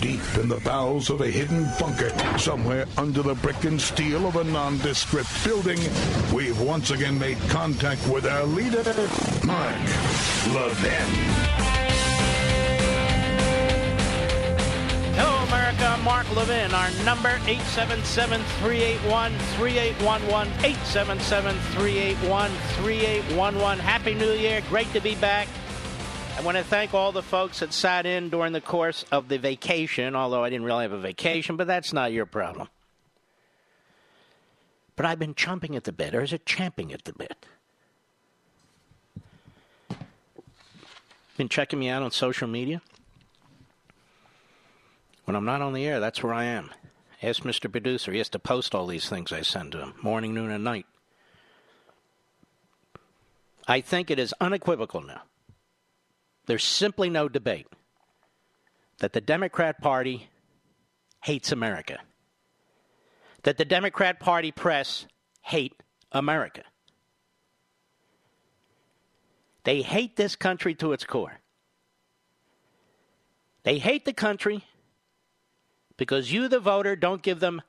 deep in the bowels of a hidden bunker, somewhere under the brick and steel of a nondescript building, we've once again made contact with our leader, Mark Levin. Hello, America. Mark Levin. Our number 877-381-3811. 877-381-3811. Happy New Year. Great to be back. I want to thank all the folks that sat in during the course of the vacation, although I didn't really have a vacation, but that's not your problem. But I've been chomping at the bit, or is it champing at the bit? Been checking me out on social media? When I'm not on the air, that's where I am. Ask Mr. Producer. He has to post all these things I send to him morning, noon, and night. I think it is unequivocal now there's simply no debate that the Democrat Party hates America, that the Democrat Party press hate America. They hate this country to its core. They hate the country because you, the voter, don't give them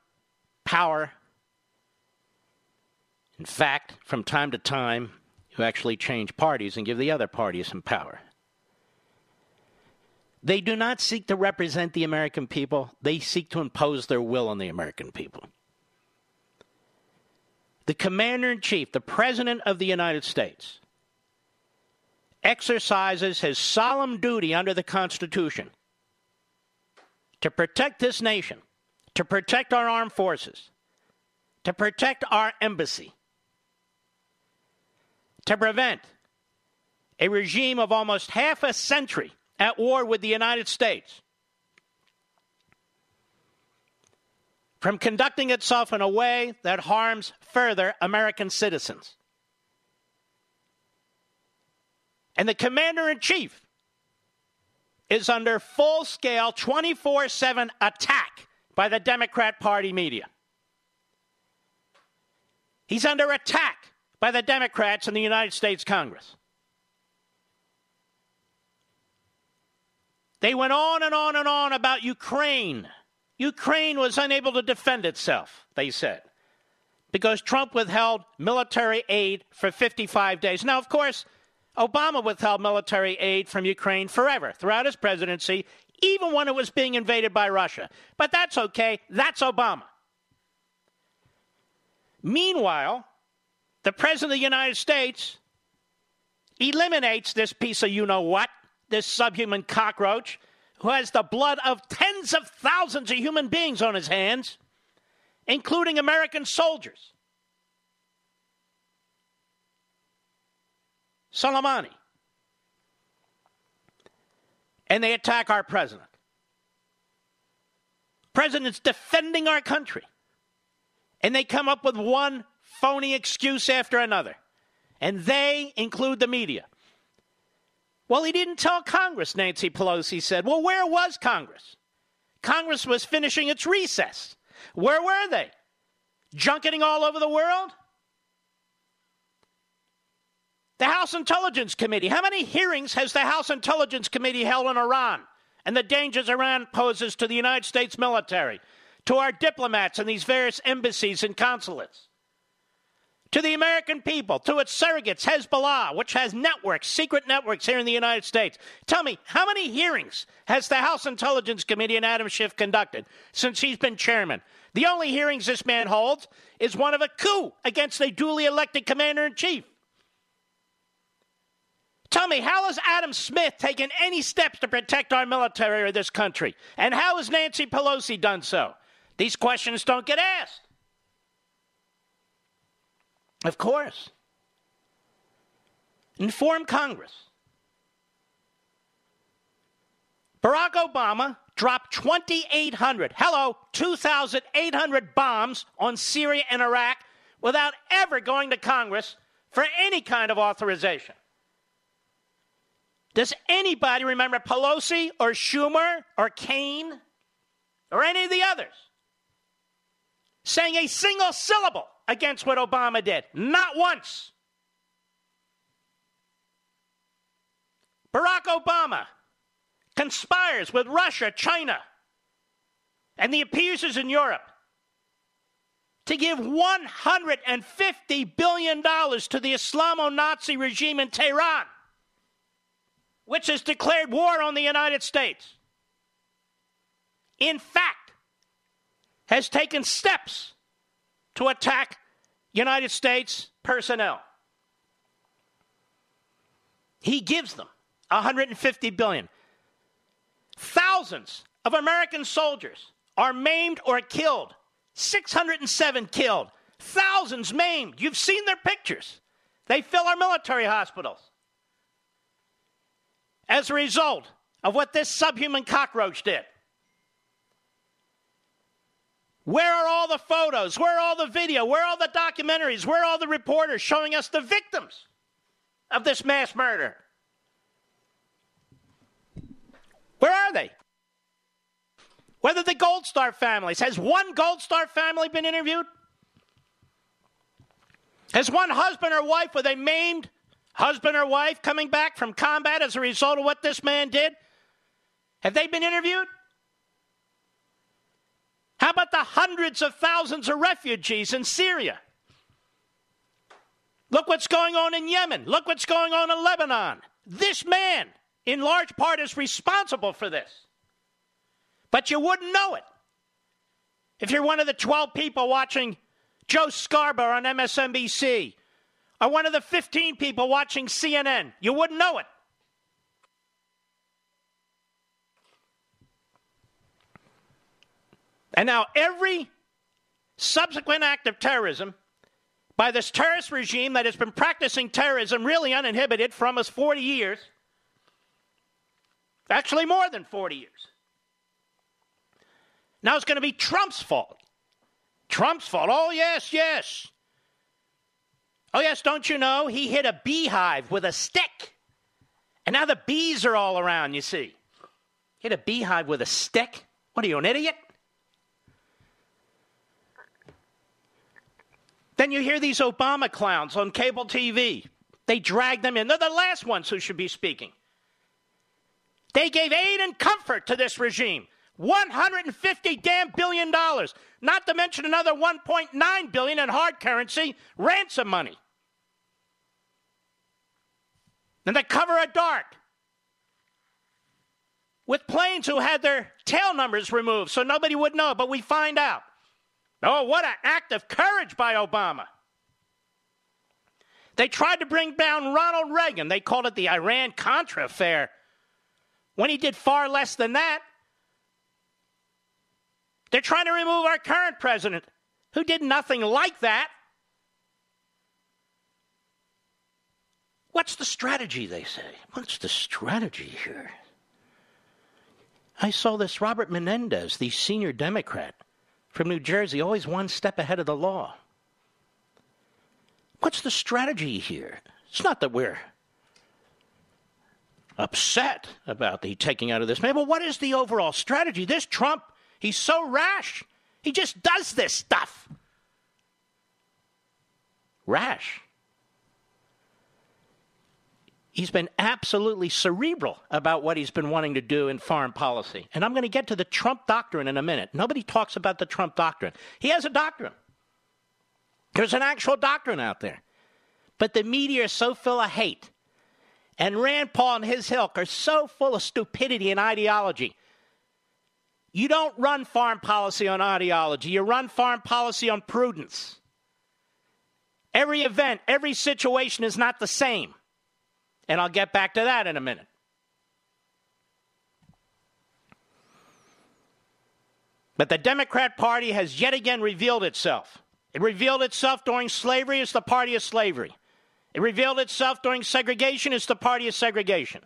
power. In fact, from time to time, you actually change parties and give the other party some power. They do not seek to represent the American people, they seek to impose their will on the American people. The Commander in Chief, the President of the United States, exercises his solemn duty under the Constitution to protect this nation, to protect our armed forces, to protect our embassy, to prevent a regime of almost half a century at war with the United States from conducting itself in a way that harms further American citizens. And the commander in chief is under full scale 24 7 attack by the Democrat Party media. He's under attack by the Democrats in the United States Congress. They went on and on and on about Ukraine. Ukraine was unable to defend itself, they said, because Trump withheld military aid for 55 days. Now, of course, Obama withheld military aid from Ukraine forever throughout his presidency, even when it was being invaded by Russia. But that's okay. That's Obama. Meanwhile, the President of the United States eliminates this piece of you know what this subhuman cockroach who has the blood of tens of thousands of human beings on his hands, including American soldiers. Soleimani. And they attack our president. President's defending our country. And they come up with one phony excuse after another. And they include the media. Well, he didn't tell Congress, Nancy Pelosi said. Well, where was Congress? Congress was finishing its recess. Where were they? Junketing all over the world? The House Intelligence Committee. How many hearings has the House Intelligence Committee held on Iran and the dangers Iran poses to the United States military, to our diplomats in these various embassies and consulates? To the American people, to its surrogates, Hezbollah, which has networks, secret networks here in the United States. Tell me, how many hearings has the House Intelligence Committee and Adam Schiff conducted since he's been chairman? The only hearings this man holds is one of a coup against a duly elected commander in chief. Tell me, how has Adam Smith taken any steps to protect our military or this country? And how has Nancy Pelosi done so? These questions don't get asked. Of course. Inform Congress. Barack Obama dropped 2,800, hello, 2,800 bombs on Syria and Iraq without ever going to Congress for any kind of authorization. Does anybody remember Pelosi or Schumer or Kaine or any of the others saying a single syllable against what Obama did? Not once. Barack Obama conspires with Russia, China, and the appeasers in Europe to give $150 billion to the Islamo Nazi regime in Tehran, which has declared war on the United States. In fact, has taken steps to attack United States personnel. He gives them 150 billion. Thousands of American soldiers are maimed or killed. 607 killed. Thousands maimed. You've seen their pictures. They fill our military hospitals. As a result of what this subhuman cockroach did. Where are all the photos? Where are all the video? Where are all the documentaries? Where are all the reporters showing us the victims of this mass murder? Where are they? Whether the Gold Star families, has one Gold Star family been interviewed? Has one husband or wife with a maimed husband or wife coming back from combat as a result of what this man did? Have they been interviewed? How about the hundreds of thousands of refugees in Syria? Look what's going on in Yemen. Look what's going on in Lebanon. This man in large part, is responsible for this. But you wouldn't know it. If you're one of the 12 people watching Joe Scarborough on MSNBC, or one of the 15 people watching CNN, you wouldn't know it. And now, every subsequent act of terrorism by this terrorist regime that has been practicing terrorism really uninhibited for almost 40 years Actually, more than 40 years. Now it's going to be Trump's fault. Trump's fault. Oh, yes, yes. Oh, yes, don't you know? He hit a beehive with a stick. And now the bees are all around, you see. Hit a beehive with a stick? What are you, an idiot? Then you hear these Obama clowns on cable TV. They drag them in. They're the last ones who should be speaking. They gave aid and comfort to this regime. 150 damn billion dollars, not to mention another 1.9 billion in hard currency ransom money. And they cover a dark with planes who had their tail numbers removed so nobody would know, but we find out. Oh, what an act of courage by Obama. They tried to bring down Ronald Reagan. They called it the Iran Contra affair when he did far less than that. They're trying to remove our current president, who did nothing like that. What's the strategy, they say? What's the strategy here? I saw this Robert Menendez, the senior Democrat from New Jersey, always one step ahead of the law. What's the strategy here? It's not that we're upset about the taking out of this man. But what is the overall strategy? This Trump, he's so rash. He just does this stuff. Rash. He's been absolutely cerebral about what he's been wanting to do in foreign policy. And I'm going to get to the Trump doctrine in a minute. Nobody talks about the Trump doctrine. He has a doctrine. There's an actual doctrine out there. But the media is so full of hate and Rand Paul and his ilk are so full of stupidity and ideology. You don't run foreign policy on ideology, you run foreign policy on prudence. Every event, every situation is not the same. And I'll get back to that in a minute. But the Democrat Party has yet again revealed itself. It revealed itself during slavery as the party of slavery. It revealed itself during segregation as the party of segregation.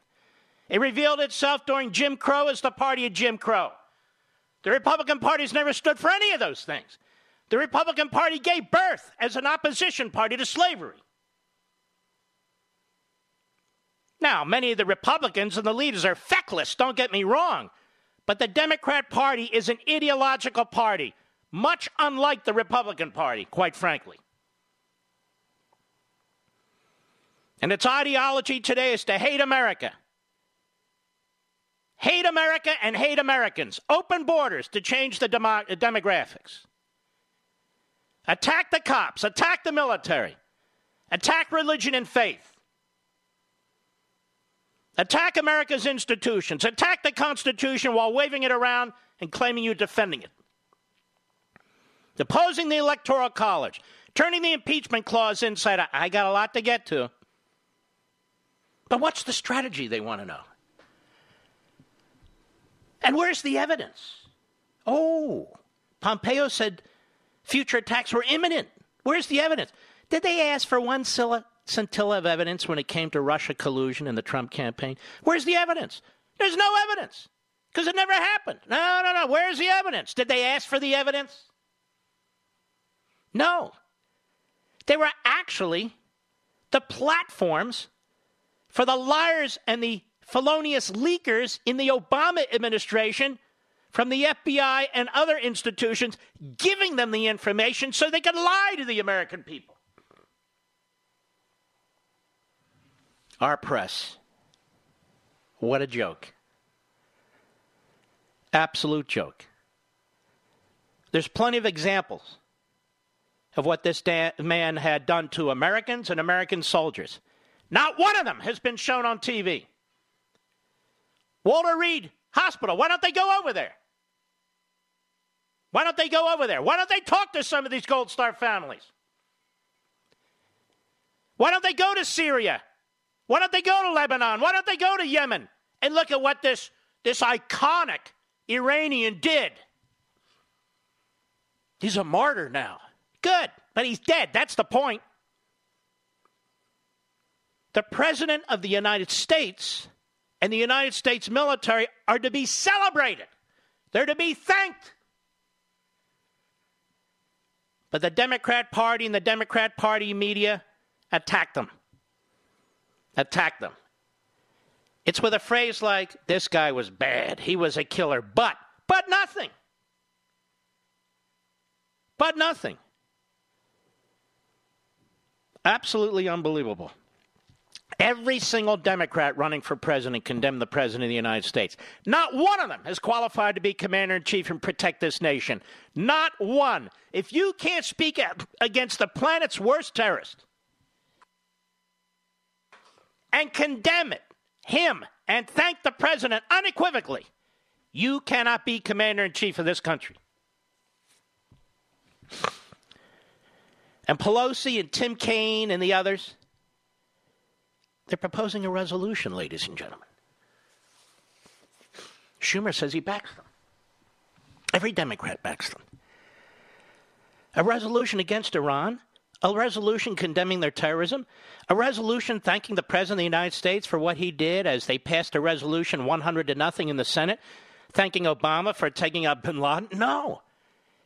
It revealed itself during Jim Crow as the party of Jim Crow. The Republican Party has never stood for any of those things. The Republican Party gave birth as an opposition party to slavery. Now, many of the Republicans and the leaders are feckless, don't get me wrong. But the Democrat Party is an ideological party, much unlike the Republican Party, quite frankly. And its ideology today is to hate America. Hate America and hate Americans. Open borders to change the demo- uh, demographics. Attack the cops, attack the military, attack religion and faith. Attack America's institutions. Attack the Constitution while waving it around and claiming you're defending it. Deposing the Electoral College. Turning the impeachment clause inside out. I got a lot to get to. But what's the strategy they want to know? And where's the evidence? Oh, Pompeo said future attacks were imminent. Where's the evidence? Did they ask for one scintilla of evidence when it came to Russia collusion in the Trump campaign? Where's the evidence? There's no evidence because it never happened. No, no, no. Where's the evidence? Did they ask for the evidence? No. They were actually the platforms for the liars and the felonious leakers in the Obama administration from the FBI and other institutions, giving them the information so they could lie to the American people. Our press. What a joke. Absolute joke. There's plenty of examples of what this da- man had done to Americans and American soldiers. Not one of them has been shown on TV. Walter Reed Hospital, why don't they go over there? Why don't they go over there? Why don't they talk to some of these Gold Star families? Why don't they go to Syria why don't they go to Lebanon? Why don't they go to Yemen? And look at what this, this iconic Iranian did. He's a martyr now. Good, but he's dead. That's the point. The President of the United States and the United States military are to be celebrated, they're to be thanked. But the Democrat Party and the Democrat Party media attack them attack them. It's with a phrase like, this guy was bad, he was a killer, but, but nothing. But nothing. Absolutely unbelievable. Every single Democrat running for president condemned the president of the United States. Not one of them has qualified to be commander in chief and protect this nation. Not one. If you can't speak against the planet's worst terrorist, and condemn it, him, and thank the president unequivocally, you cannot be commander in chief of this country. And Pelosi and Tim Kaine and the others, they're proposing a resolution, ladies and gentlemen. Schumer says he backs them. Every Democrat backs them. A resolution against Iran a resolution condemning their terrorism, a resolution thanking the President of the United States for what he did as they passed a resolution 100 to nothing in the Senate, thanking Obama for taking out bin Laden. No.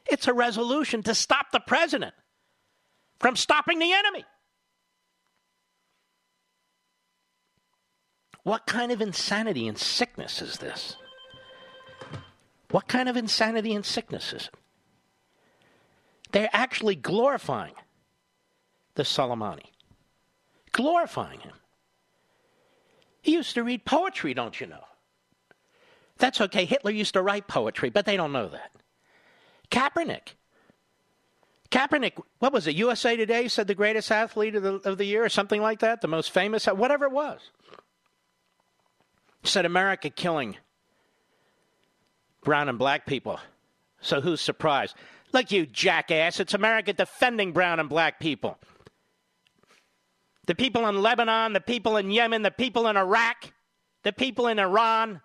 It's a resolution to stop the President from stopping the enemy. What kind of insanity and sickness is this? What kind of insanity and sickness is it? They're actually glorifying the Soleimani, glorifying him. He used to read poetry, don't you know? That's okay. Hitler used to write poetry, but they don't know that. Kaepernick. Kaepernick, what was it? USA Today said the greatest athlete of the, of the year or something like that, the most famous, whatever it was. Said America killing brown and black people. So who's surprised? Look, you jackass, it's America defending brown and black people the people in Lebanon, the people in Yemen, the people in Iraq, the people in Iran.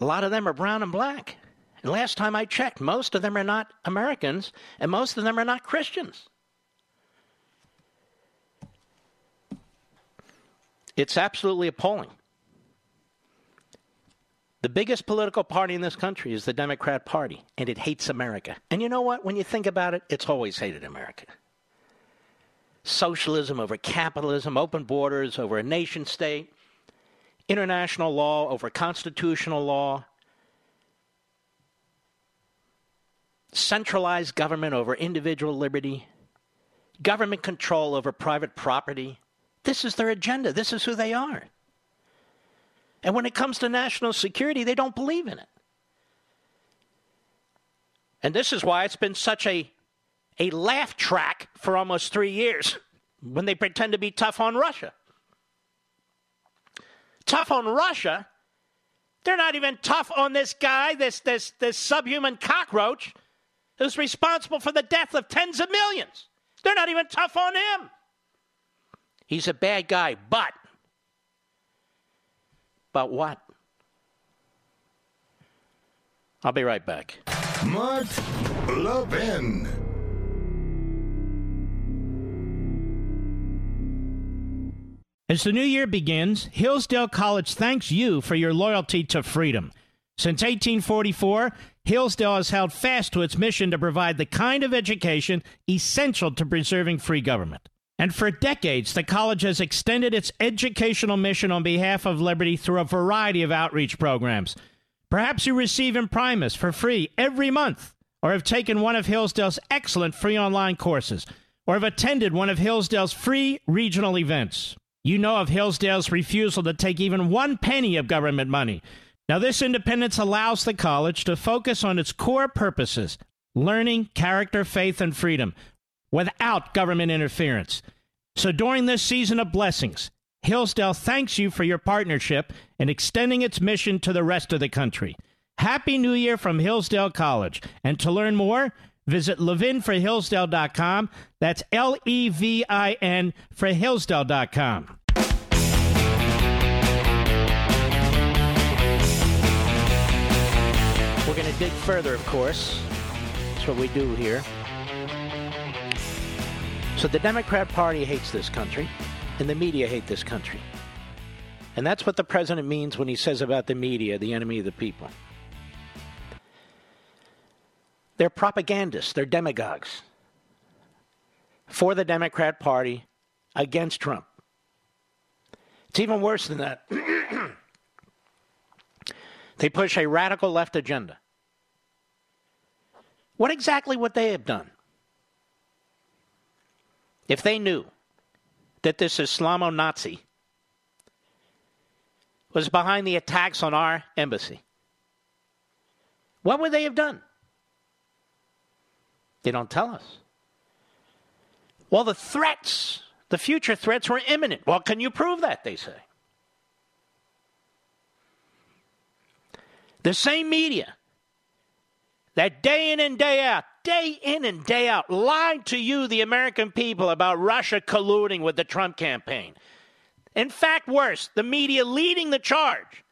A lot of them are brown and black. And last time I checked, most of them are not Americans, and most of them are not Christians. It's absolutely appalling. The biggest political party in this country is the Democrat Party, and it hates America. And you know what? When you think about it, it's always hated America. Socialism over capitalism, open borders over a nation state, international law over constitutional law, centralized government over individual liberty, government control over private property. This is their agenda. This is who they are. And when it comes to national security, they don't believe in it. And this is why it's been such a, a laugh track for almost three years when they pretend to be tough on Russia. Tough on Russia? They're not even tough on this guy, this, this, this subhuman cockroach who's responsible for the death of tens of millions. They're not even tough on him. He's a bad guy, but. But what? I'll be right back. Mark Levin. As the new year begins, Hillsdale College thanks you for your loyalty to freedom. Since 1844, Hillsdale has held fast to its mission to provide the kind of education essential to preserving free government. And for decades, the college has extended its educational mission on behalf of liberty through a variety of outreach programs. Perhaps you receive Imprimis for free every month, or have taken one of Hillsdale's excellent free online courses, or have attended one of Hillsdale's free regional events. You know of Hillsdale's refusal to take even one penny of government money. Now, this independence allows the college to focus on its core purposes learning, character, faith, and freedom without government interference. So, during this season of blessings, Hillsdale thanks you for your partnership in extending its mission to the rest of the country. Happy New Year from Hillsdale College. And to learn more, visit levinforhillsdale.com. That's L E V I N for Hillsdale.com. We're going to dig further, of course. That's what we do here. So the Democrat Party hates this country, and the media hate this country. And that's what the president means when he says about the media, the enemy of the people. They're propagandists, they're demagogues for the Democrat Party against Trump. It's even worse than that. they push a radical left agenda. What exactly would they have done if they knew that this Islamo Nazi was behind the attacks on our embassy? What would they have done? They don't tell us. Well, the threats, the future threats were imminent. Well, can you prove that? They say. The same media that day in and day out, day in and day out, lied to you, the American people, about Russia colluding with the Trump campaign. In fact, worse, the media leading the charge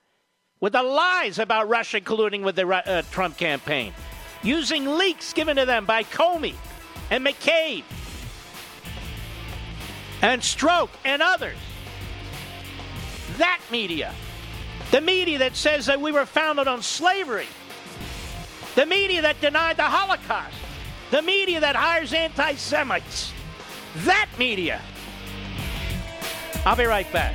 with the lies about Russia colluding with the uh, Trump campaign, using leaks given to them by Comey and McCabe and Strzok and others. That media, the media that says that we were founded on slavery the media that denied the Holocaust, the media that hires anti Semites, that media. I'll be right back.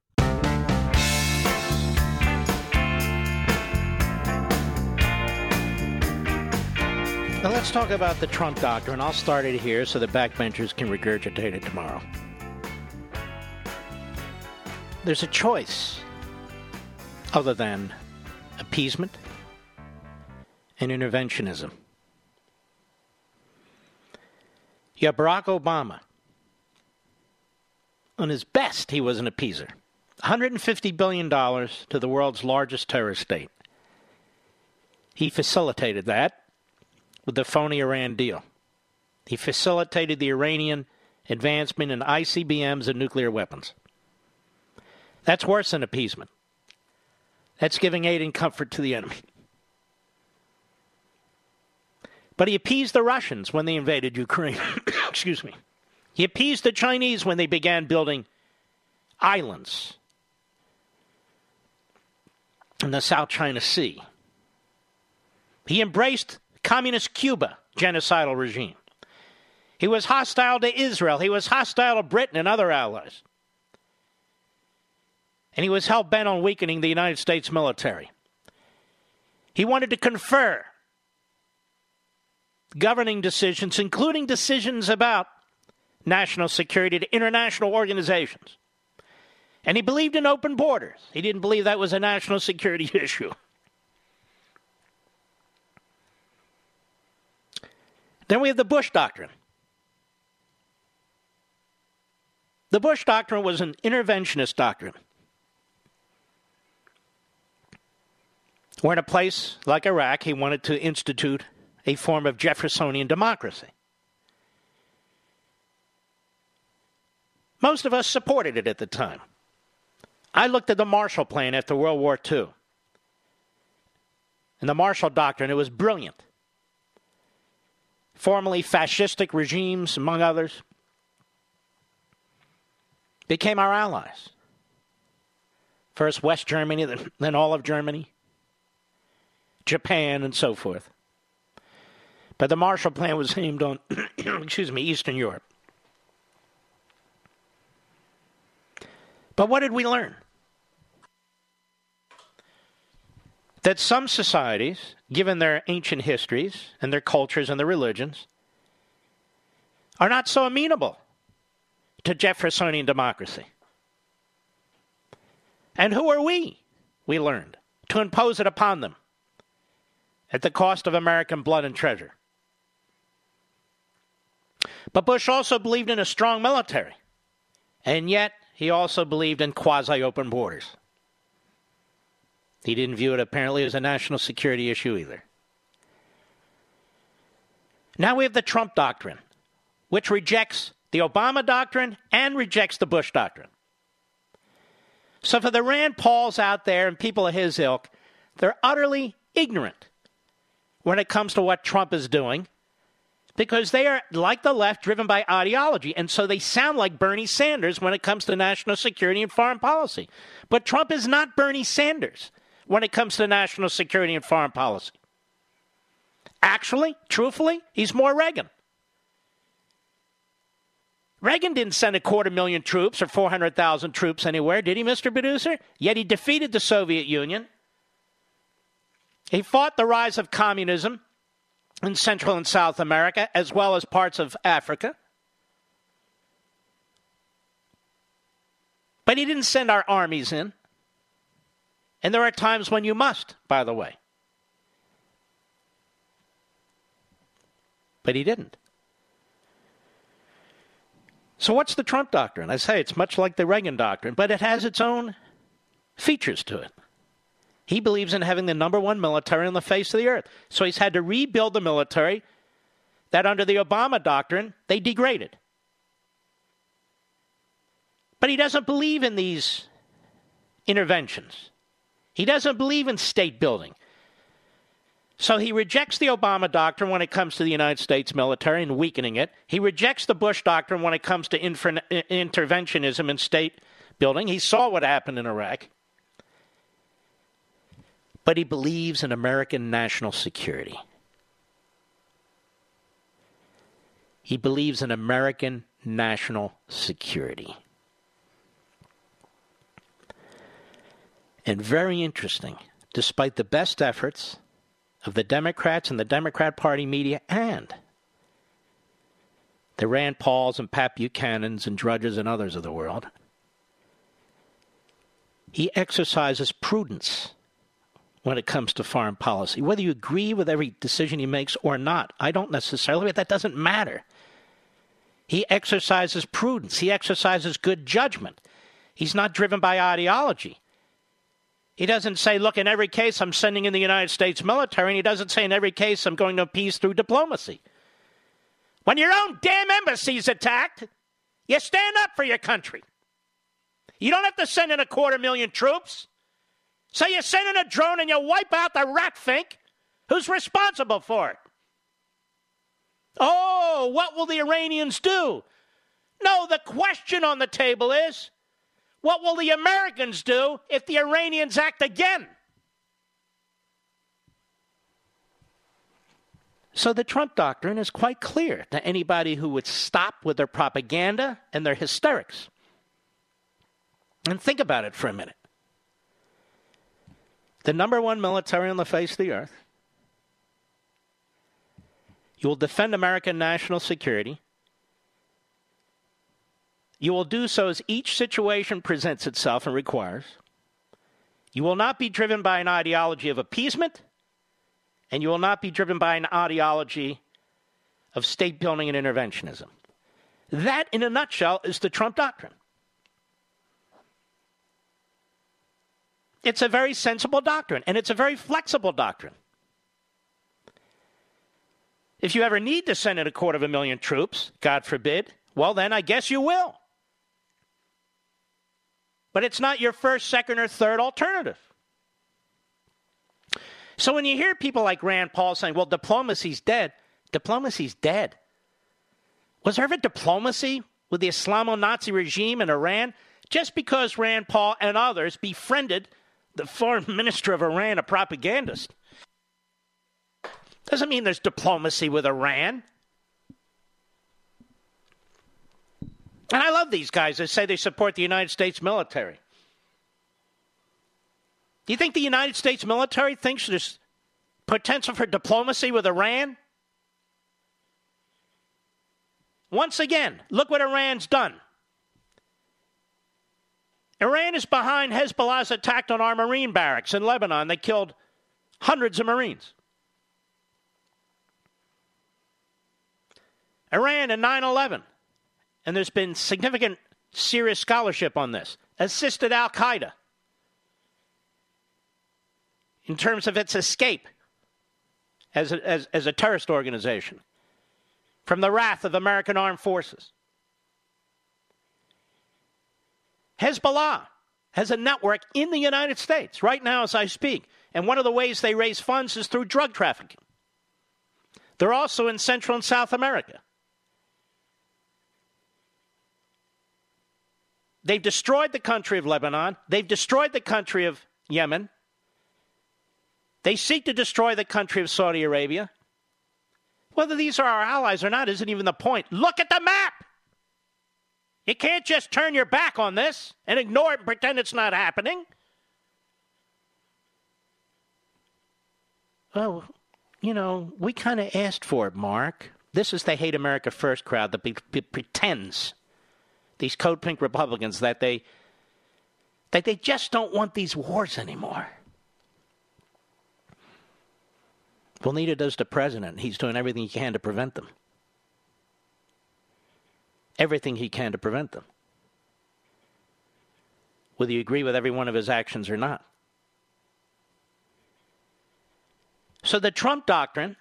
Now let's talk about the Trump doctrine. I'll start it here so the backbenchers can regurgitate it tomorrow. There's a choice other than appeasement and interventionism. You have Barack Obama. On his best, he was an appeaser. $150 billion to the world's largest terrorist state. He facilitated that with the phony Iran deal. He facilitated the Iranian advancement in ICBMs and nuclear weapons. That's worse than appeasement. That's giving aid and comfort to the enemy. But he appeased the Russians when they invaded Ukraine. Excuse me. He appeased the Chinese when they began building islands in the South China Sea. He embraced Communist Cuba genocidal regime. He was hostile to Israel. He was hostile to Britain and other allies. And he was hell bent on weakening the United States military. He wanted to confer governing decisions, including decisions about national security, to international organizations. And he believed in open borders. He didn't believe that was a national security issue. Then we have the Bush Doctrine. The Bush Doctrine was an interventionist doctrine. Where in a place like Iraq, he wanted to institute a form of Jeffersonian democracy. Most of us supported it at the time. I looked at the Marshall Plan after World War II. And the Marshall Doctrine, it was brilliant formerly fascistic regimes, among others, became our allies. First West Germany, then all of Germany, Japan, and so forth. But the Marshall Plan was aimed on, excuse me, Eastern Europe. But what did we learn? That some societies, given their ancient histories and their cultures and their religions, are not so amenable to Jeffersonian democracy. And who are we, we learned, to impose it upon them at the cost of American blood and treasure? But Bush also believed in a strong military, and yet he also believed in quasi open borders. He didn't view it apparently as a national security issue either. Now we have the Trump doctrine, which rejects the Obama doctrine and rejects the Bush doctrine. So for the Rand Pauls out there and people of his ilk, they're utterly ignorant when it comes to what Trump is doing because they are, like the left, driven by ideology. And so they sound like Bernie Sanders when it comes to national security and foreign policy. But Trump is not Bernie Sanders when it comes to national security and foreign policy. Actually, truthfully, he's more Reagan. Reagan didn't send a quarter million troops or 400,000 troops anywhere, did he, Mr. Producer? Yet he defeated the Soviet Union. He fought the rise of communism in Central and South America, as well as parts of Africa. But he didn't send our armies in. And there are times when you must, by the way. But he didn't. So, what's the Trump doctrine? I say it's much like the Reagan doctrine, but it has its own features to it. He believes in having the number one military on the face of the earth. So, he's had to rebuild the military that under the Obama doctrine, they degraded. But he doesn't believe in these interventions. He doesn't believe in state building. So he rejects the Obama doctrine when it comes to the United States military and weakening it. He rejects the Bush doctrine when it comes to infer- interventionism and state building. He saw what happened in Iraq. But he believes in American national security. He believes in American national security. And very interesting, despite the best efforts of the Democrats and the Democrat Party media and the Rand Pauls and Pat Buchanans and Drudges and others of the world, he exercises prudence when it comes to foreign policy. Whether you agree with every decision he makes or not, I don't necessarily, but that doesn't matter. He exercises prudence, he exercises good judgment. He's not driven by ideology. He doesn't say, look, in every case I'm sending in the United States military, and he doesn't say, in every case I'm going to appease through diplomacy. When your own damn embassy is attacked, you stand up for your country. You don't have to send in a quarter million troops. So you send in a drone and you wipe out the rat fink who's responsible for it. Oh, what will the Iranians do? No, the question on the table is what will the Americans do if the Iranians act again? So the Trump doctrine is quite clear to anybody who would stop with their propaganda and their hysterics. And think about it for a minute. The number one military on the face of the earth. You will defend American national security. You will do so as each situation presents itself and requires. You will not be driven by an ideology of appeasement, and you will not be driven by an ideology of state building and interventionism. That, in a nutshell, is the Trump doctrine. It's a very sensible doctrine, and it's a very flexible doctrine. If you ever need to send in a quarter of a million troops, God forbid, well, then I guess you will but it's not your first, second, or third alternative. So when you hear people like Rand Paul saying, well, diplomacy's dead, diplomacy's dead. Was there ever diplomacy with the Islamo Nazi regime in Iran? Just because Rand Paul and others befriended the foreign minister of Iran, a propagandist, doesn't mean there's diplomacy with Iran. And I love these guys that say they support the United States military. Do you think the United States military thinks there's potential for diplomacy with Iran? Once again, look what Iran's done. Iran is behind Hezbollah's attack on our Marine barracks in Lebanon. They killed hundreds of Marines. Iran in 9 11 and there's been significant serious scholarship on this, assisted Al Qaeda in terms of its escape as a, as, as a terrorist organization from the wrath of American armed forces. Hezbollah has a network in the United States right now as I speak. And one of the ways they raise funds is through drug trafficking. They're also in Central and South America. They've destroyed the country of Lebanon. They've destroyed the country of Yemen. They seek to destroy the country of Saudi Arabia. Whether these are our allies or not isn't even the point. Look at the map. You can't just turn your back on this and ignore it and pretend it's not happening. Well, you know, we kind of asked for it, Mark. This is the hate America first crowd that be- be- pretends these code pink Republicans that they that they just don't want these wars anymore. Well, neither does the president. He's doing everything he can to prevent them. Everything he can to prevent them. Whether you agree with every one of his actions or not. So the Trump doctrine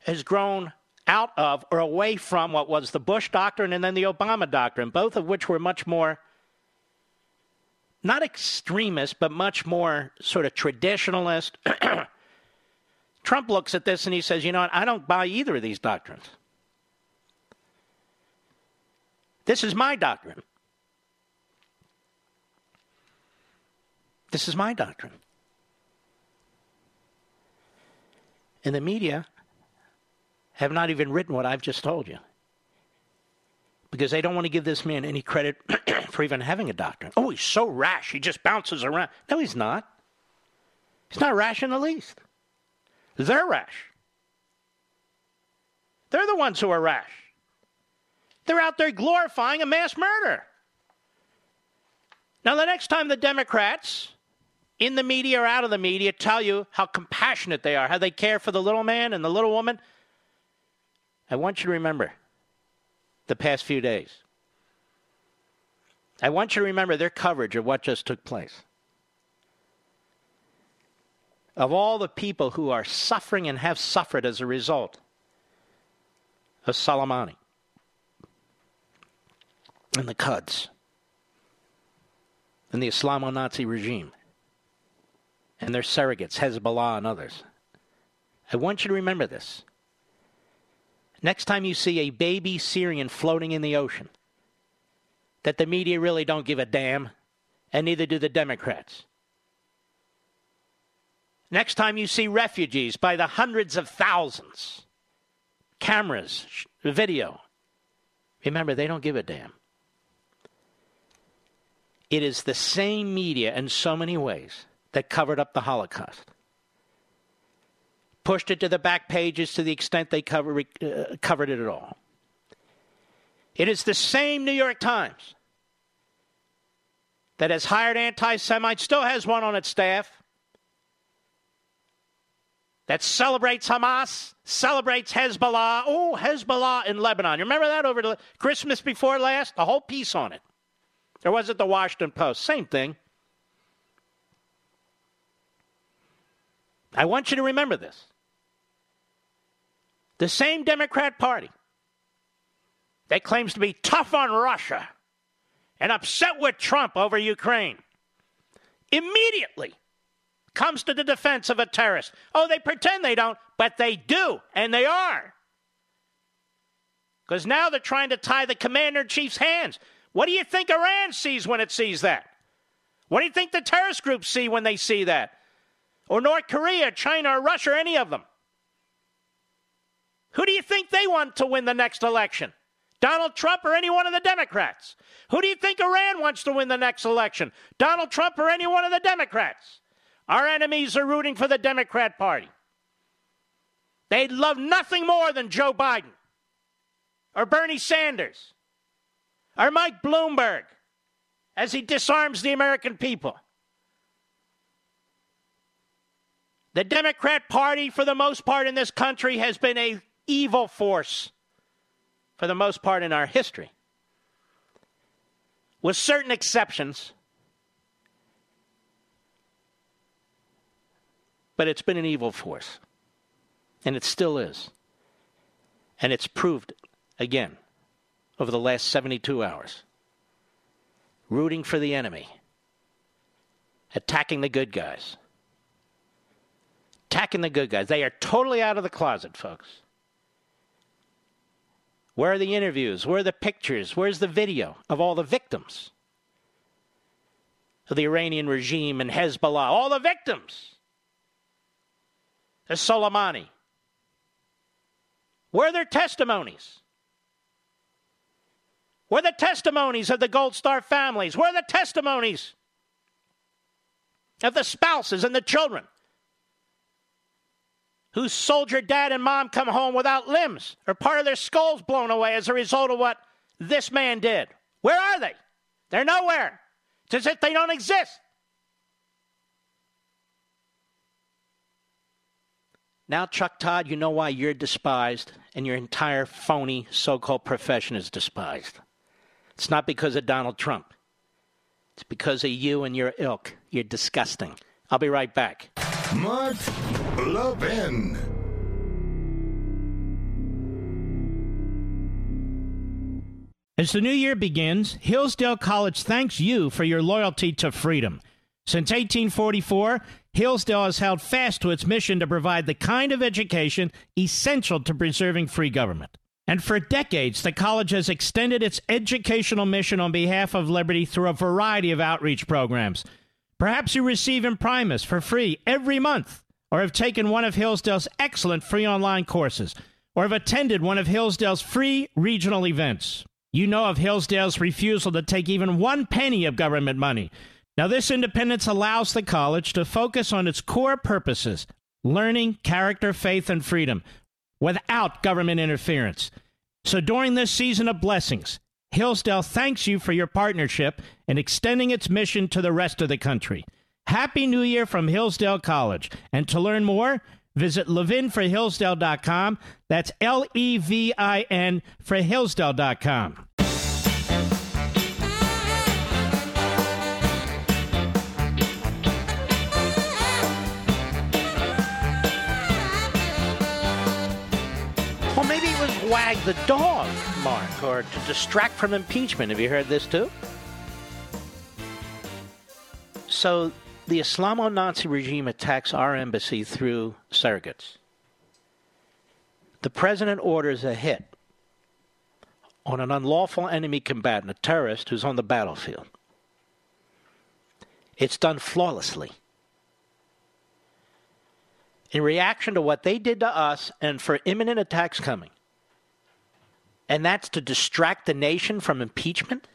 has grown out of or away from what was the Bush doctrine and then the Obama doctrine, both of which were much more, not extremist, but much more sort of traditionalist, Trump looks at this and he says, you know what? I don't buy either of these doctrines. This is my doctrine. This is my doctrine. And the media have not even written what I've just told you because they don't want to give this man any credit for even having a doctrine. Oh, he's so rash. He just bounces around. No, he's not. He's not rash in the least. They're rash. They're the ones who are rash. They're out there glorifying a mass murder. Now, the next time the Democrats in the media or out of the media tell you how compassionate they are, how they care for the little man and the little woman, I want you to remember the past few days. I want you to remember their coverage of what just took place. Of all the people who are suffering and have suffered as a result of Soleimani and the Quds and the Islamo Nazi regime and their surrogates, Hezbollah and others. I want you to remember this. Next time you see a baby Syrian floating in the ocean, that the media really don't give a damn, and neither do the Democrats. Next time you see refugees by the hundreds of thousands, cameras, video, remember they don't give a damn. It is the same media in so many ways that covered up the Holocaust pushed it to the back pages to the extent they cover, uh, covered it at all. It is the same New York Times that has hired anti Semites, still has one on its staff, that celebrates Hamas, celebrates Hezbollah. Oh, Hezbollah in Lebanon. You remember that over the Christmas before last? A whole piece on it. Or was it the Washington Post? Same thing. I want you to remember this. The same Democrat Party that claims to be tough on Russia and upset with Trump over Ukraine immediately comes to the defense of a terrorist. Oh, they pretend they don't, but they do, and they are. Because now they're trying to tie the commander in chief's hands. What do you think Iran sees when it sees that? What do you think the terrorist groups see when they see that? Or North Korea, China, or Russia, or any of them? Who do you think they want to win the next election? Donald Trump or any one of the Democrats? Who do you think Iran wants to win the next election? Donald Trump or any one of the Democrats? Our enemies are rooting for the Democrat Party. They'd love nothing more than Joe Biden or Bernie Sanders or Mike Bloomberg as he disarms the American people. The Democrat Party, for the most part in this country, has been a evil force for the most part in our history. With certain exceptions, but it's been an evil force. And it still is. And it's proved again over the last 72 hours. Rooting for the enemy, attacking the good guys. Attacking the good guys. They are totally out of the closet, folks. Where are the interviews? Where are the pictures? Where's the video of all the victims of the Iranian regime and Hezbollah? All the victims. The Soleimani. Where are their testimonies? Where are the testimonies of the Gold Star families? Where are the testimonies of the spouses and the children? Whose soldier dad and mom come home without limbs or part of their skulls blown away as a result of what this man did. Where are they? They're nowhere. It's as if they don't exist. Now, Chuck Todd, you know why you're despised and your entire phony so called profession is despised. It's not because of Donald Trump, it's because of you and your ilk. You're disgusting. I'll be right back. Mark Levin. As the new year begins, Hillsdale College thanks you for your loyalty to freedom. Since 1844, Hillsdale has held fast to its mission to provide the kind of education essential to preserving free government. And for decades, the college has extended its educational mission on behalf of liberty through a variety of outreach programs. Perhaps you receive Imprimis for free every month, or have taken one of Hillsdale's excellent free online courses, or have attended one of Hillsdale's free regional events. You know of Hillsdale's refusal to take even one penny of government money. Now, this independence allows the college to focus on its core purposes learning, character, faith, and freedom without government interference. So, during this season of blessings, Hillsdale thanks you for your partnership in extending its mission to the rest of the country. Happy New Year from Hillsdale College. And to learn more, visit levinforhillsdale.com. That's L E V I N for Hillsdale.com. Well, maybe it was wag the dog, Mark, or to distract from impeachment. Have you heard this too? So, the Islamo Nazi regime attacks our embassy through surrogates. The president orders a hit on an unlawful enemy combatant, a terrorist who's on the battlefield. It's done flawlessly in reaction to what they did to us and for imminent attacks coming. And that's to distract the nation from impeachment?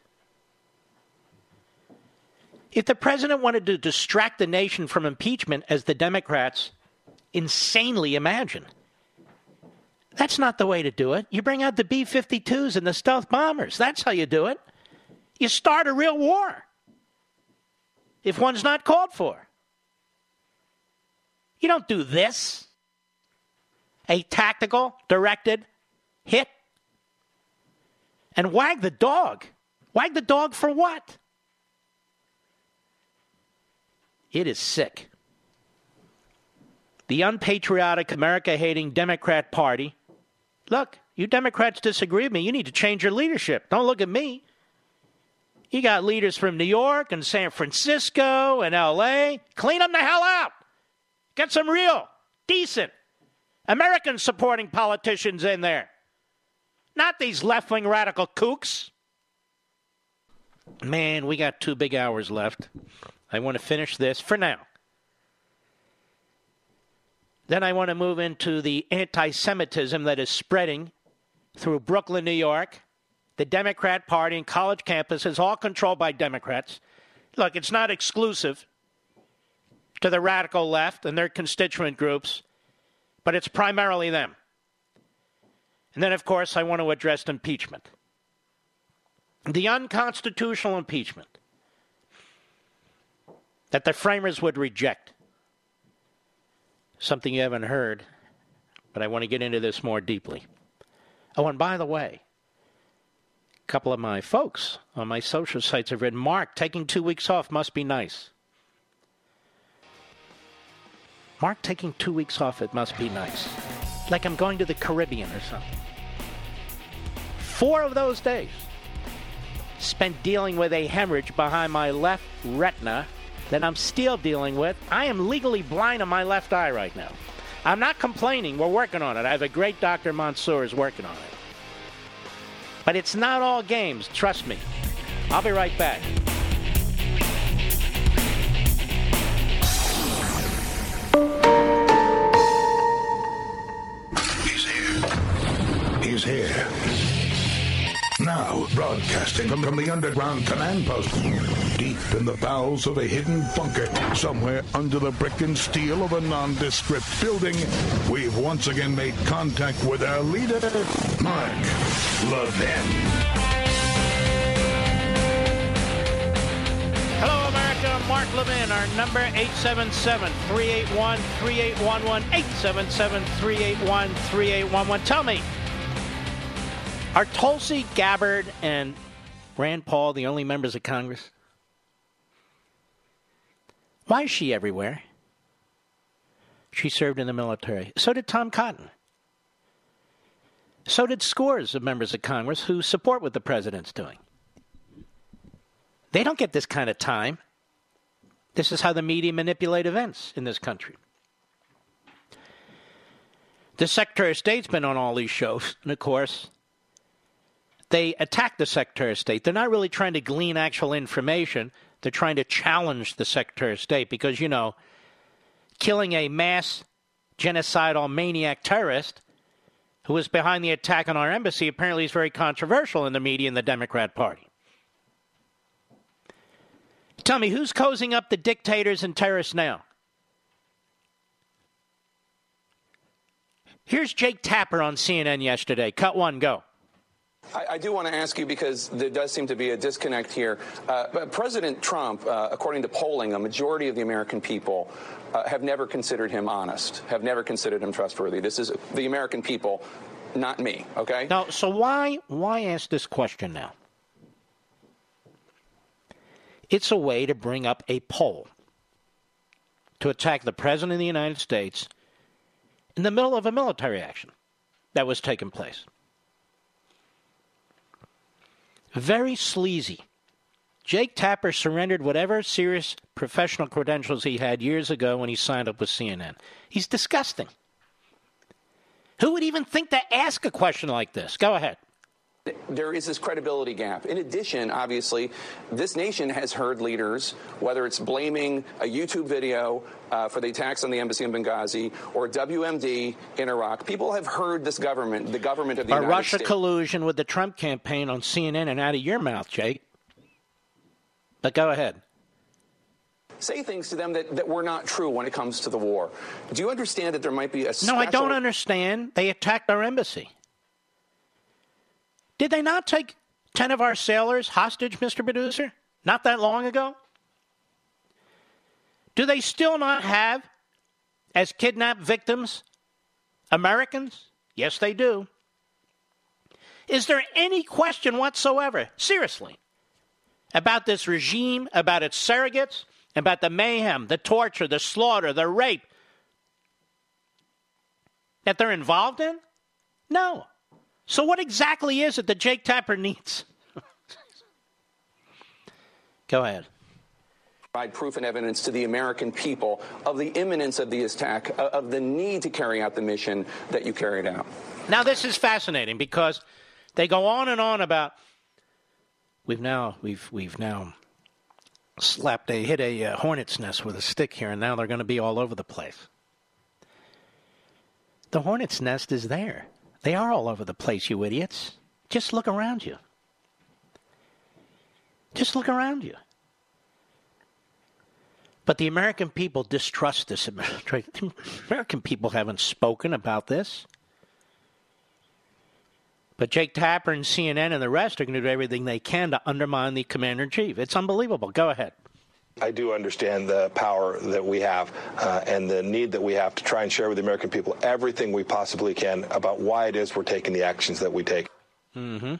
If the president wanted to distract the nation from impeachment, as the Democrats insanely imagine, that's not the way to do it. You bring out the B 52s and the stealth bombers. That's how you do it. You start a real war if one's not called for. You don't do this. A tactical, directed hit. And wag the dog. Wag the dog for what? It is sick. The unpatriotic, America hating Democrat Party. Look, you Democrats disagree with me. You need to change your leadership. Don't look at me. You got leaders from New York and San Francisco and LA. Clean them the hell out. Get some real, decent, American supporting politicians in there. Not these left wing radical kooks. Man, we got two big hours left. I want to finish this for now. Then I want to move into the anti Semitism that is spreading through Brooklyn, New York. The Democrat Party and college campuses, all controlled by Democrats. Look, it's not exclusive to the radical left and their constituent groups, but it's primarily them. And then, of course, I want to address impeachment. The unconstitutional impeachment that the framers would reject. Something you haven't heard, but I want to get into this more deeply. Oh, and by the way, a couple of my folks on my social sites have written, Mark, taking two weeks off must be nice. Mark taking two weeks off, it must be nice. Like I'm going to the Caribbean or something. Four of those days spent dealing with a hemorrhage behind my left retina that I'm still dealing with. I am legally blind on my left eye right now. I'm not complaining. We're working on it. I have a great Dr. Mansour is working on it. But it's not all games, trust me. I'll be right back. He's here. He's here. Now, broadcasting from, the underground command post, deep in the bowels of a hidden bunker, somewhere under the brick and steel of a nondescript building, we've once again made contact with our leader, Mark Levin. Hello, America. Mark Levin. Our number 877-381-3811. 877-381-3811. Tell me, are Tulsi Gabbard and Rand Paul the only members of Congress? Why is she everywhere? She served in the military. So did Tom Cotton. So did scores of members of Congress who support what the president's doing. They don't get this kind of time. This is how the media manipulate events in this country. The Secretary of State's been on all these shows, and of course, they attack the Secretary of State. They're not really trying to glean actual information. They're trying to challenge the Secretary of State because, you know, killing a mass genocidal maniac terrorist who was behind the attack on our embassy apparently is very controversial in the media and the Democrat Party. Tell me, who's cozying up the dictators and terrorists now? Here's Jake Tapper on CNN yesterday. Cut one, go. I, I, do want to ask you because there does seem to be a disconnect here. Uh, President Trump, uh, according to polling, a majority of the American people uh, have never considered him honest, have never considered him trustworthy. This is the American people, not me. Okay. Now, so why why ask this question now? It's a way to bring up a poll to attack the president of the United States in the middle of a military action that was taking place. Very sleazy. Jake Tapper surrendered whatever serious professional credentials he had years ago when he signed up with CNN. He's disgusting. Who would even think to ask a question like this? Go ahead there is this credibility gap. In addition, obviously, this nation has heard leaders, whether it's blaming a YouTube video uh, for the attacks on the embassy in Benghazi or WMD in Iraq, people have heard this government, the government of the a United Russia States. collusion with the Trump campaign on CNN and out of your mouth, Jake. But go ahead say things to them that, that were not true when it comes to the war. Do you understand that there might be a No, I don't understand. They attacked our embassy. Did they not take 10 of our sailors hostage, Mr. Producer? Not that long ago? Do they still not have, as kidnapped victims, Americans? Yes, they do. Is there any question whatsoever, seriously, about this regime, about its surrogates, about the mayhem, the torture, the slaughter, the rape that they're involved in? No. So, what exactly is it that Jake Tapper needs? Go ahead. Provide proof and evidence to the American people of the imminence of the attack, uh, of the need to carry out the mission that you carried out. Now, this is fascinating because they go on and on about we've now we've we've now slapped a hit a uh, hornet's nest with a stick here, and now they're going to be all over the place. The hornet's nest is there. They are all over the place, you idiots. Just look around you. Just look around you. But the American people distrust this administration. American people haven't spoken about this. But Jake Tapper and CNN and the rest are going to do everything they can to undermine the commander in chief. It's unbelievable. Go ahead. I do understand the power that we have uh, and the need that we have to try and share with the American people everything we possibly can about why it is we're taking the actions that we take. Mm-hmm.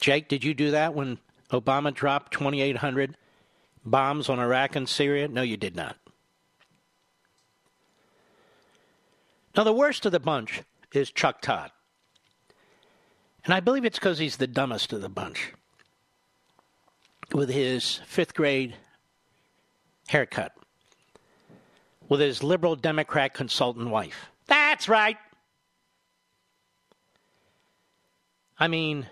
Jake, did you do that when Obama dropped 2,800 bombs on Iraq and Syria? No, you did not. Now, the worst of the bunch is Chuck Todd. And I believe it's because he's the dumbest of the bunch with his fifth grade haircut, with his liberal Democrat consultant wife. That's right. I mean,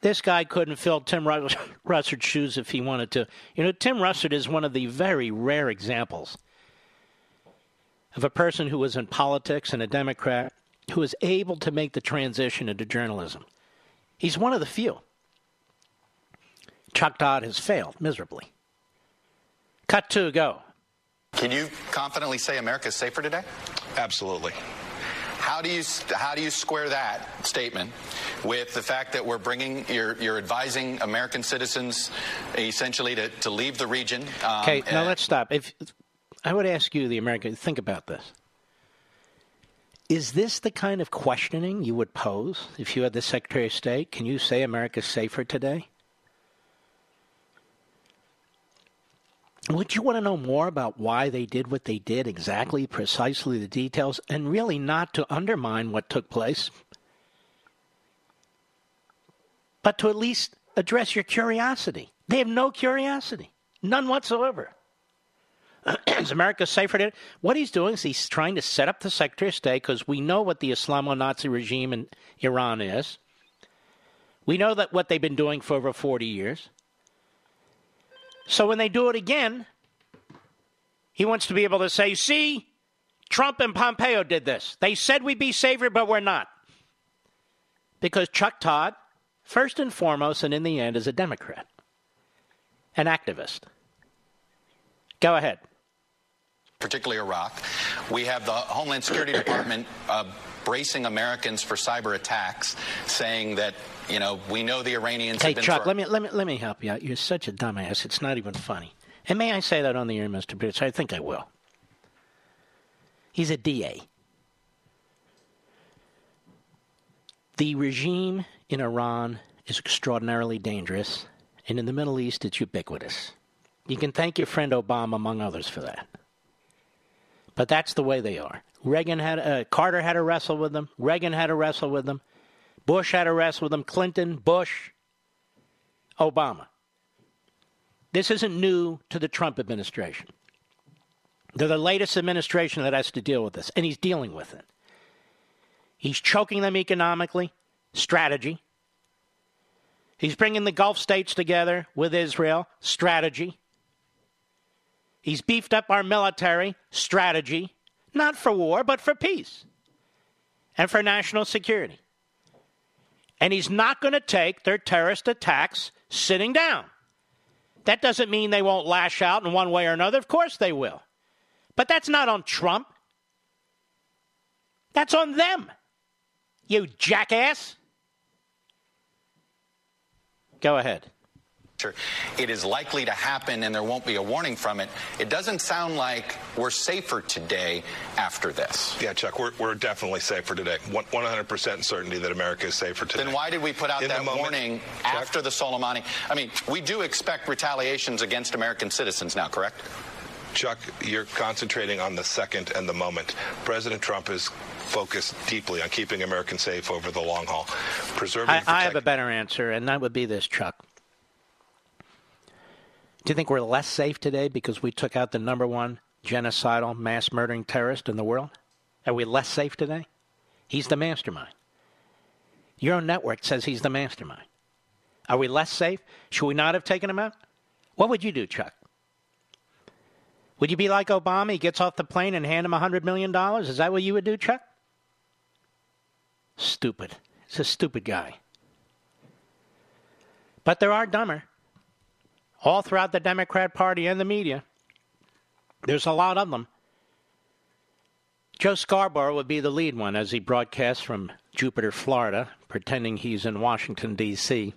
this guy couldn't fill Tim Russert's shoes if he wanted to. You know, Tim Russert is one of the very rare examples of a person who was in politics and a Democrat who was able to make the transition into journalism. He's one of the few. Chuck Todd has failed miserably. Cut to go. Can you confidently say America is safer today? Absolutely. How do you how do you square that statement with the fact that we're bringing you're you're advising American citizens essentially to, to leave the region? Um, okay, now let's stop. If I would ask you, the American, think about this. Is this the kind of questioning you would pose if you had the Secretary of State? Can you say America's safer today? Would you want to know more about why they did what they did, exactly, precisely the details, and really not to undermine what took place, but to at least address your curiosity? They have no curiosity. None whatsoever. is America safer today? What he's doing is he's trying to set up the Secretary of State because we know what the Islamo Nazi regime in Iran is. We know that what they've been doing for over 40 years. So when they do it again, he wants to be able to say, see, Trump and Pompeo did this. They said we'd be safer, but we're not. Because Chuck Todd, first and foremost, and in the end, is a Democrat, an activist. Go ahead. Particularly Iraq. We have the Homeland Security Department uh, bracing Americans for cyber attacks, saying that you know we know the Iranians. Hey, Chuck, let me let me let me help you out. You're such a dumbass. It's not even funny. And may I say that on the air, Mr. Pitts? I think I will. He's a DA. The regime in Iran is extraordinarily dangerous, and in the Middle East, it's ubiquitous. You can thank your friend Obama, among others, for that. But that's the way they are. Reagan had uh, Carter had to wrestle with them. Reagan had to wrestle with them. Bush had to wrestle with them. Clinton, Bush, Obama. This isn't new to the Trump administration. They're the latest administration that has to deal with this, and he's dealing with it. He's choking them economically, strategy. He's bringing the Gulf states together with Israel, strategy. He's beefed up our military, strategy, not for war, but for peace and for national security. And he's not going to take their terrorist attacks sitting down. That doesn't mean they won't lash out in one way or another. Of course they will. But that's not on Trump. That's on them. You jackass. Go ahead. It is likely to happen and there won't be a warning from it. It doesn't sound like we're safer today after this. Yeah, Chuck, we're, we're definitely safer today. 100% certainty that America is safer today. Then why did we put out In that moment, warning Chuck? after the Soleimani? I mean, we do expect retaliations against American citizens now, correct? Chuck, you're concentrating on the second and the moment. President Trump is focused deeply on keeping Americans safe over the long haul. Preserving I, and I have a better answer, and that would be this, Chuck. Do you think we're less safe today because we took out the number one genocidal, mass murdering terrorist in the world? Are we less safe today? He's the mastermind. Your own network says he's the mastermind. Are we less safe? Should we not have taken him out? What would you do, Chuck? Would you be like Obama? He gets off the plane and hand him $100 million? Is that what you would do, Chuck? Stupid. He's a stupid guy. But there are dumber. All throughout the Democrat Party and the media. There's a lot of them. Joe Scarborough would be the lead one as he broadcasts from Jupiter, Florida, pretending he's in Washington, D.C.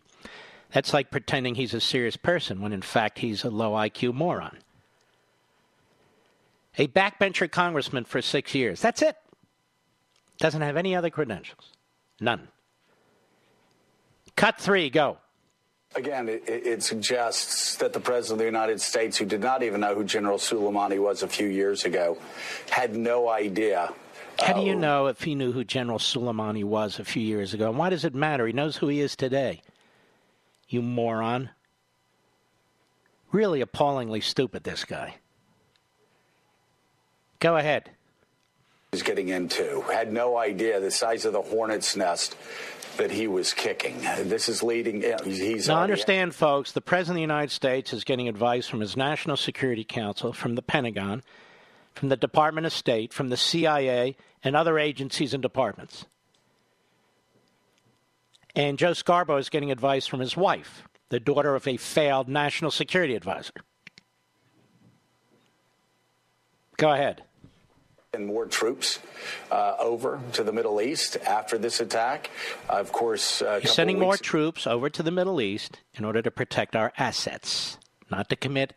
That's like pretending he's a serious person when in fact he's a low IQ moron. A backbencher congressman for six years. That's it. Doesn't have any other credentials. None. Cut three, go. Again, it, it suggests that the President of the United States, who did not even know who General Soleimani was a few years ago, had no idea. How do you uh, know if he knew who General Soleimani was a few years ago? And why does it matter? He knows who he is today. You moron. Really appallingly stupid, this guy. Go ahead. was getting into? Had no idea the size of the hornet's nest that he was kicking. This is leading. He's Now, understand, folks, the President of the United States is getting advice from his National Security Council, from the Pentagon, from the Department of State, from the CIA, and other agencies and departments. And Joe Scarborough is getting advice from his wife, the daughter of a failed National Security Advisor. Go ahead. And more troops uh, over to the Middle East after this attack. Uh, of course, uh, couple sending more troops over to the Middle East in order to protect our assets, not to commit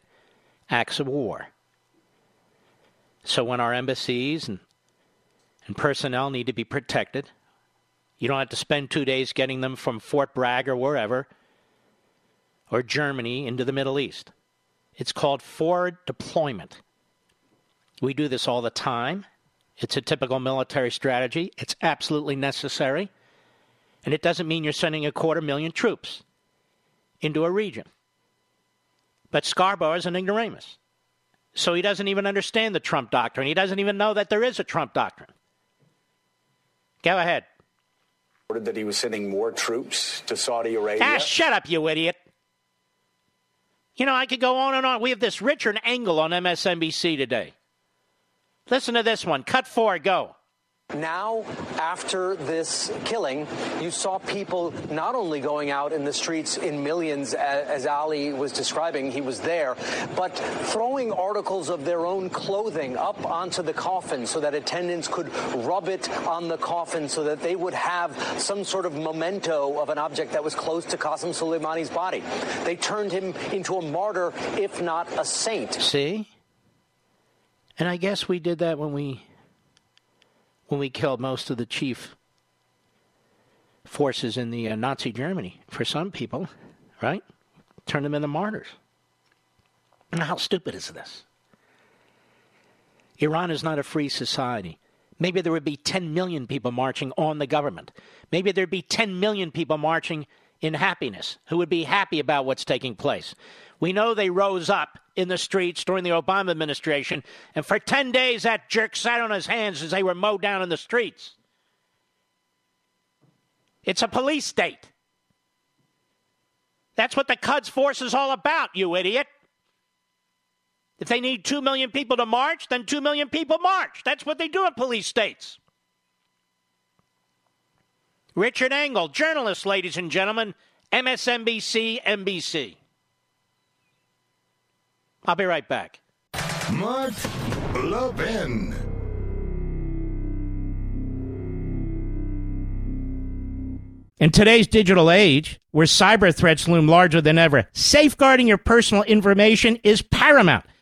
acts of war. So when our embassies and, and personnel need to be protected, you don't have to spend two days getting them from Fort Bragg or wherever, or Germany into the Middle East. It's called forward deployment. We do this all the time. It's a typical military strategy. It's absolutely necessary. And it doesn't mean you're sending a quarter million troops into a region. But Scarborough is an ignoramus. So he doesn't even understand the Trump doctrine. He doesn't even know that there is a Trump doctrine. Go ahead. That he was sending more troops to Saudi Arabia. Ah, shut up, you idiot. You know, I could go on and on. We have this Richard Engel on MSNBC today. Listen to this one. Cut four, go. Now, after this killing, you saw people not only going out in the streets in millions, as Ali was describing, he was there, but throwing articles of their own clothing up onto the coffin so that attendants could rub it on the coffin so that they would have some sort of memento of an object that was close to Qasem Soleimani's body. They turned him into a martyr, if not a saint. See? And I guess we did that when we when we killed most of the chief forces in the uh, Nazi Germany. For some people, right? Turn them into martyrs. Now, how stupid is this? Iran is not a free society. Maybe there would be 10 million people marching on the government. Maybe there'd be 10 million people marching in happiness who would be happy about what's taking place. We know they rose up in the streets during the Obama administration, and for 10 days that jerk sat on his hands as they were mowed down in the streets. It's a police state. That's what the Quds Force is all about, you idiot. If they need 2 million people to march, then 2 million people march. That's what they do in police states. Richard Engel, journalist, ladies and gentlemen, MSNBC, NBC. I'll be right back. Mark Levin. In today's digital age, where cyber threats loom larger than ever, safeguarding your personal information is paramount.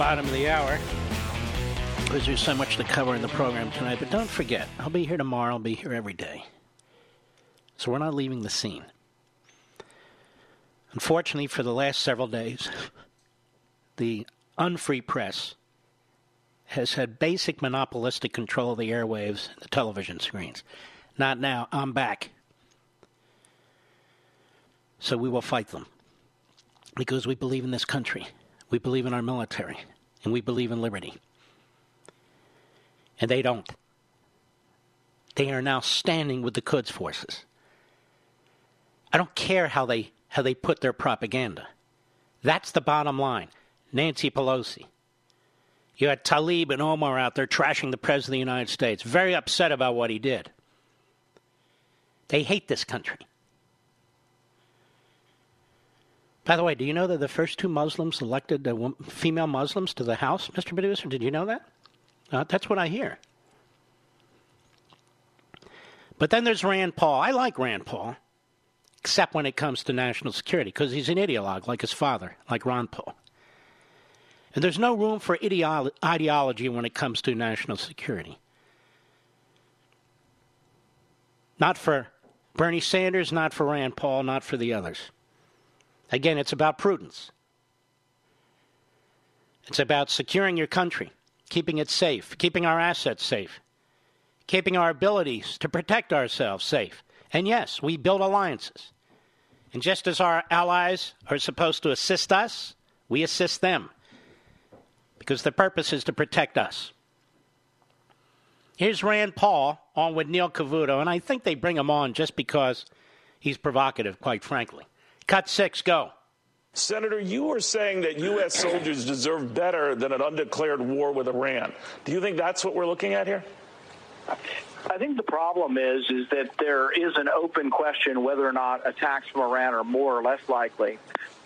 Bottom of the hour because there's so much to cover in the program tonight. But don't forget, I'll be here tomorrow. I'll be here every day. So we're not leaving the scene. Unfortunately, for the last several days, the unfree press has had basic monopolistic control of the airwaves and the television screens. Not now. I'm back. So we will fight them because we believe in this country. We believe in our military, and we believe in liberty. And they don't. They are now standing with the Quds forces. I don't care how they how they put their propaganda. That's the bottom line. Nancy Pelosi. You had Tlaib and Omar out there trashing the President of the United States, very upset about what he did. They hate this country. By the way, do you know that the first two Muslims elected female Muslims to the House, Mr. Producer? Did you know that? Uh, that's what I hear. But then there's Rand Paul. I like Rand Paul, except when it comes to national security, because he's an ideologue like his father, like Ron Paul. And there's no room for ideolo- ideology when it comes to national security. Not for Bernie Sanders, not for Rand Paul, not for the others. Again, it's about prudence. It's about securing your country, keeping it safe, keeping our assets safe, keeping our abilities to protect ourselves safe. And yes, we build alliances. And just as our allies are supposed to assist us, we assist them because the purpose is to protect us. Here's Rand Paul on with Neil Cavuto, and I think they bring him on just because he's provocative, quite frankly. Cut six, go. Senator, you were saying that U.S. soldiers deserve better than an undeclared war with Iran. Do you think that's what we're looking at here? I think the problem is is that there is an open question whether or not attacks from Iran are more or less likely.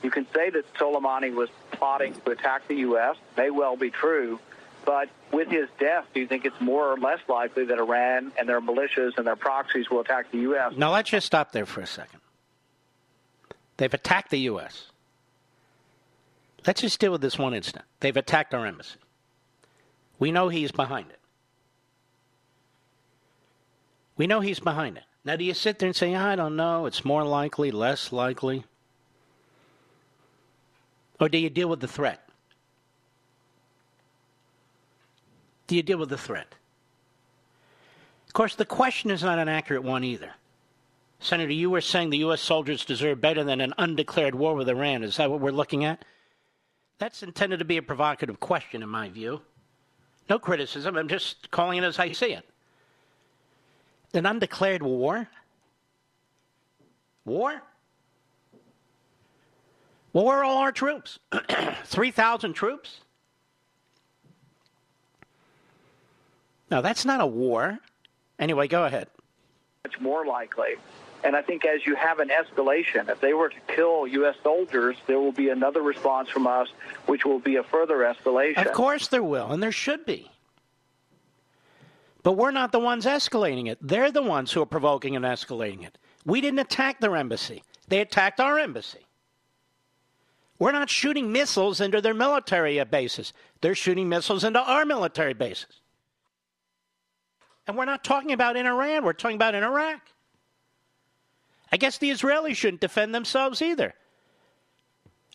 You can say that Soleimani was plotting to attack the U.S. May well be true, but with his death, do you think it's more or less likely that Iran and their militias and their proxies will attack the U.S.? Now let's just stop there for a second. They've attacked the U.S. Let's just deal with this one incident. They've attacked our embassy. We know he's behind it. We know he's behind it. Now, do you sit there and say, I don't know, it's more likely, less likely? Or do you deal with the threat? Do you deal with the threat? Of course, the question is not an accurate one either. Senator, you were saying the U.S. soldiers deserve better than an undeclared war with Iran. Is that what we're looking at? That's intended to be a provocative question, in my view. No criticism. I'm just calling it as I see it an undeclared war? War? Well, where are all our troops? 3,000 troops? No, that's not a war. Anyway, go ahead. It's more likely. And I think as you have an escalation, if they were to kill U.S. soldiers, there will be another response from us, which will be a further escalation. Of course there will, and there should be. But we're not the ones escalating it. They're the ones who are provoking and escalating it. We didn't attack their embassy, they attacked our embassy. We're not shooting missiles into their military bases, they're shooting missiles into our military bases. And we're not talking about in Iran, we're talking about in Iraq. I guess the Israelis shouldn't defend themselves either.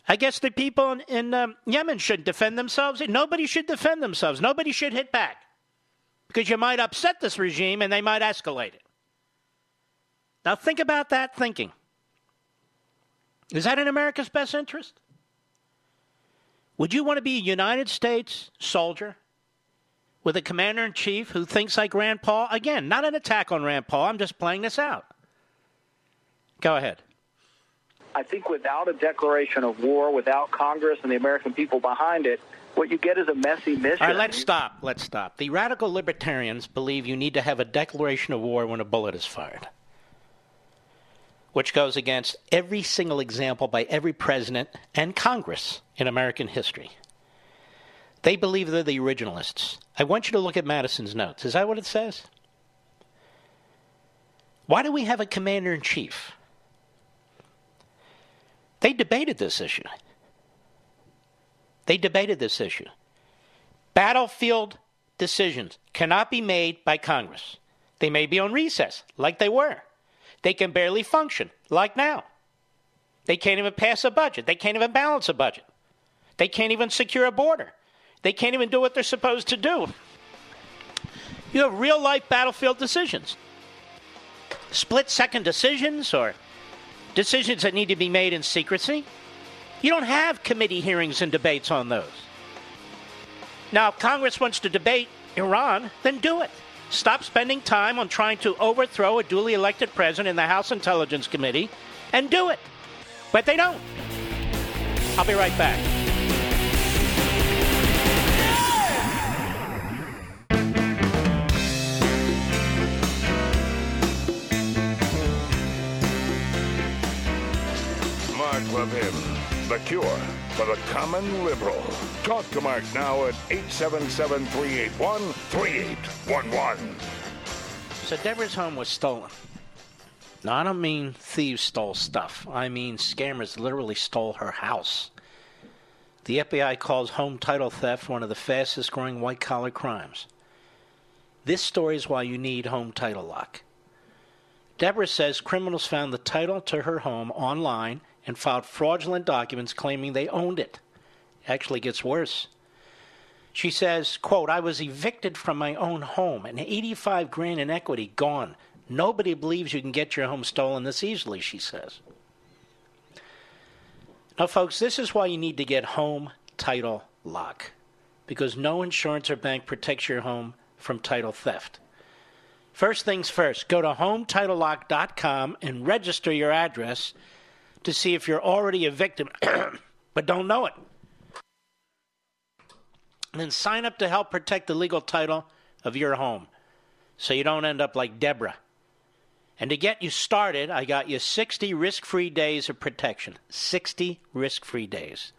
I guess the people in, in um, Yemen shouldn't defend themselves. Nobody should defend themselves. Nobody should hit back because you might upset this regime and they might escalate it. Now, think about that thinking. Is that in America's best interest? Would you want to be a United States soldier with a commander in chief who thinks like Rand Paul? Again, not an attack on Rand Paul. I'm just playing this out. Go ahead. I think without a declaration of war, without Congress and the American people behind it, what you get is a messy mission. All right, let's stop. Let's stop. The radical libertarians believe you need to have a declaration of war when a bullet is fired, which goes against every single example by every president and Congress in American history. They believe they're the originalists. I want you to look at Madison's notes. Is that what it says? Why do we have a commander in chief? They debated this issue. They debated this issue. Battlefield decisions cannot be made by Congress. They may be on recess, like they were. They can barely function, like now. They can't even pass a budget. They can't even balance a budget. They can't even secure a border. They can't even do what they're supposed to do. You have real life battlefield decisions. Split second decisions or decisions that need to be made in secrecy. You don't have committee hearings and debates on those. Now, if Congress wants to debate Iran, then do it. Stop spending time on trying to overthrow a duly elected president in the House Intelligence Committee and do it. But they don't. I'll be right back. Mark Levin the cure for the common liberal. Talk to Mark now at 877 381 3811. So Deborah's home was stolen. Now, I don't mean thieves stole stuff. I mean scammers literally stole her house. The FBI calls home title theft one of the fastest growing white collar crimes. This story is why you need Home Title Lock. Deborah says criminals found the title to her home online and filed fraudulent documents claiming they owned it. Actually gets worse. She says, quote, I was evicted from my own home and 85 grand in equity gone. Nobody believes you can get your home stolen this easily, she says. Now, folks, this is why you need to get home title lock because no insurance or bank protects your home from title theft. First things first, go to HometitleLock.com and register your address to see if you're already a victim but don't know it. And then sign up to help protect the legal title of your home so you don't end up like Deborah. And to get you started, I got you 60 risk free days of protection. 60 risk free days.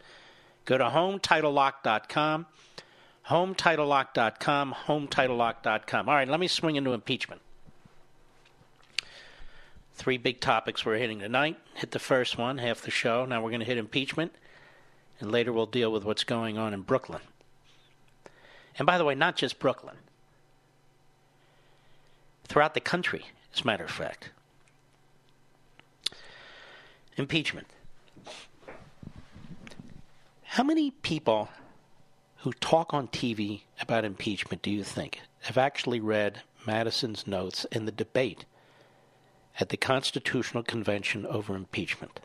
Go to HomeTitleLock.com, HomeTitleLock.com, HomeTitleLock.com. All right, let me swing into impeachment. Three big topics we're hitting tonight. Hit the first one, half the show. Now we're going to hit impeachment, and later we'll deal with what's going on in Brooklyn. And by the way, not just Brooklyn, throughout the country, as a matter of fact. Impeachment. How many people who talk on TV about impeachment do you think have actually read Madison's notes in the debate at the Constitutional Convention over impeachment?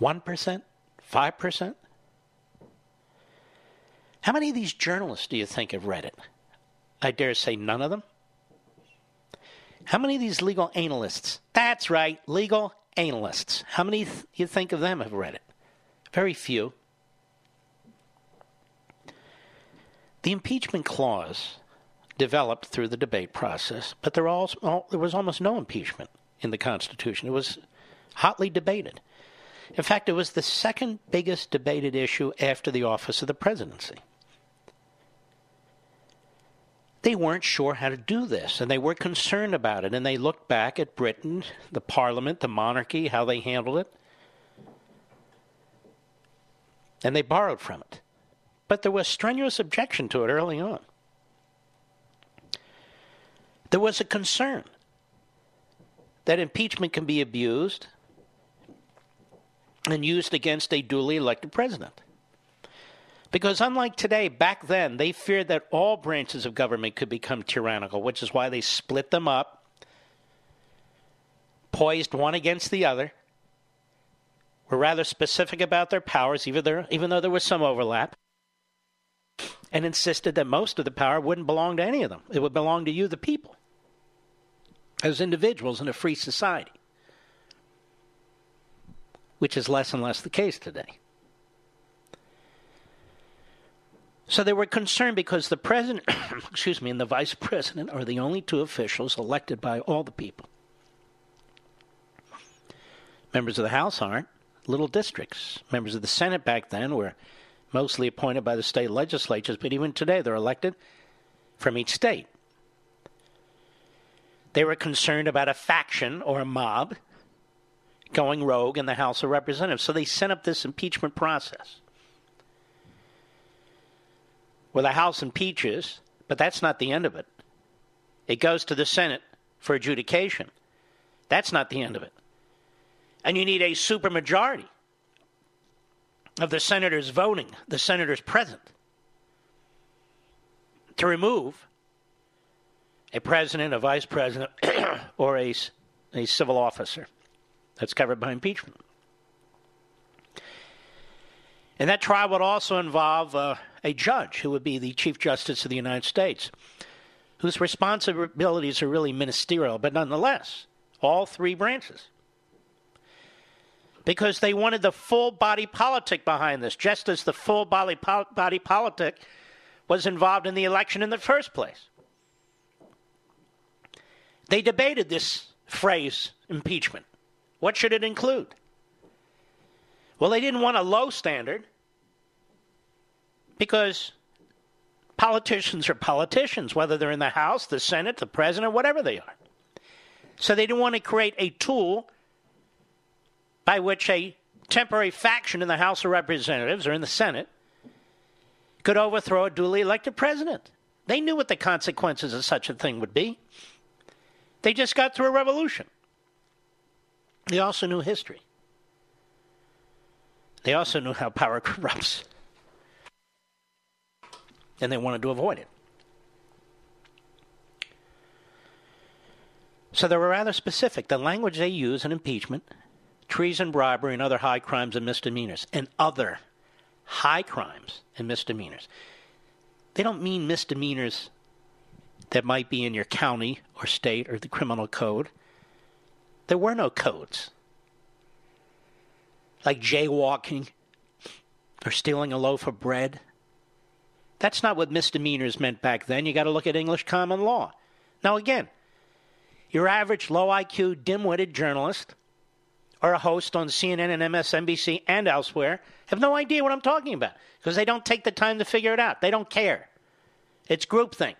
1%? 5%? How many of these journalists do you think have read it? I dare say none of them. How many of these legal analysts? That's right, legal analysts. How many th- you think of them have read it? Very few. The impeachment clause developed through the debate process, but there, also, there was almost no impeachment in the Constitution. It was hotly debated. In fact, it was the second biggest debated issue after the office of the presidency they weren't sure how to do this, and they were concerned about it. And they looked back at Britain, the parliament, the monarchy, how they handled it, and they borrowed from it. But there was strenuous objection to it early on. There was a concern that impeachment can be abused and used against a duly elected president. Because unlike today, back then, they feared that all branches of government could become tyrannical, which is why they split them up, poised one against the other, were rather specific about their powers, even, though there was some overlap, and insisted that most of the power wouldn't belong to any of them. It would belong to you, the people, as individuals in a free society, which is less and less the case today. So they were concerned because the president, excuse me, and the vice president are the only two officials elected by all the people. Members of the House aren't. Little districts. Members of the Senate back then were mostly appointed by the state legislatures, but even today they're elected from each state. They were concerned about a faction or a mob going rogue in the House of Representatives, so they set up this impeachment process where the House impeaches, but that's not the end of it. It goes to the Senate for adjudication. That's not the end of it. And you need a supermajority of the senators voting, the senators present, to remove a president, a vice president, or a, a civil officer that's covered by impeachment. And that trial would also involve uh, a judge who would be the Chief Justice of the United States, whose responsibilities are really ministerial, but nonetheless, all three branches. Because they wanted the full body politic behind this, just as the full body, body politic was involved in the election in the first place. They debated this phrase, impeachment. What should it include? Well, they didn't want a low standard because politicians are politicians, whether they're in the House, the Senate, the President, whatever they are. So they didn't want to create a tool by which a temporary faction in the House of Representatives or in the Senate could overthrow a duly elected president. They knew what the consequences of such a thing would be. They just got through a revolution. They also knew history. They also knew how power corrupts. And they wanted to avoid it. So they were rather specific. The language they use in impeachment, treason, bribery, and other high crimes and misdemeanors, and other high crimes and misdemeanors. They don't mean misdemeanors that might be in your county or state or the criminal code. There were no codes. like jaywalking or stealing a loaf of bread. That's not what misdemeanors meant back then. You got to look at English common law. Now, again, your average low IQ, dim witted journalist or a host on CNN and MSNBC and elsewhere have no idea what I'm talking about because they don't take the time to figure it out. They don't care. It's groupthink,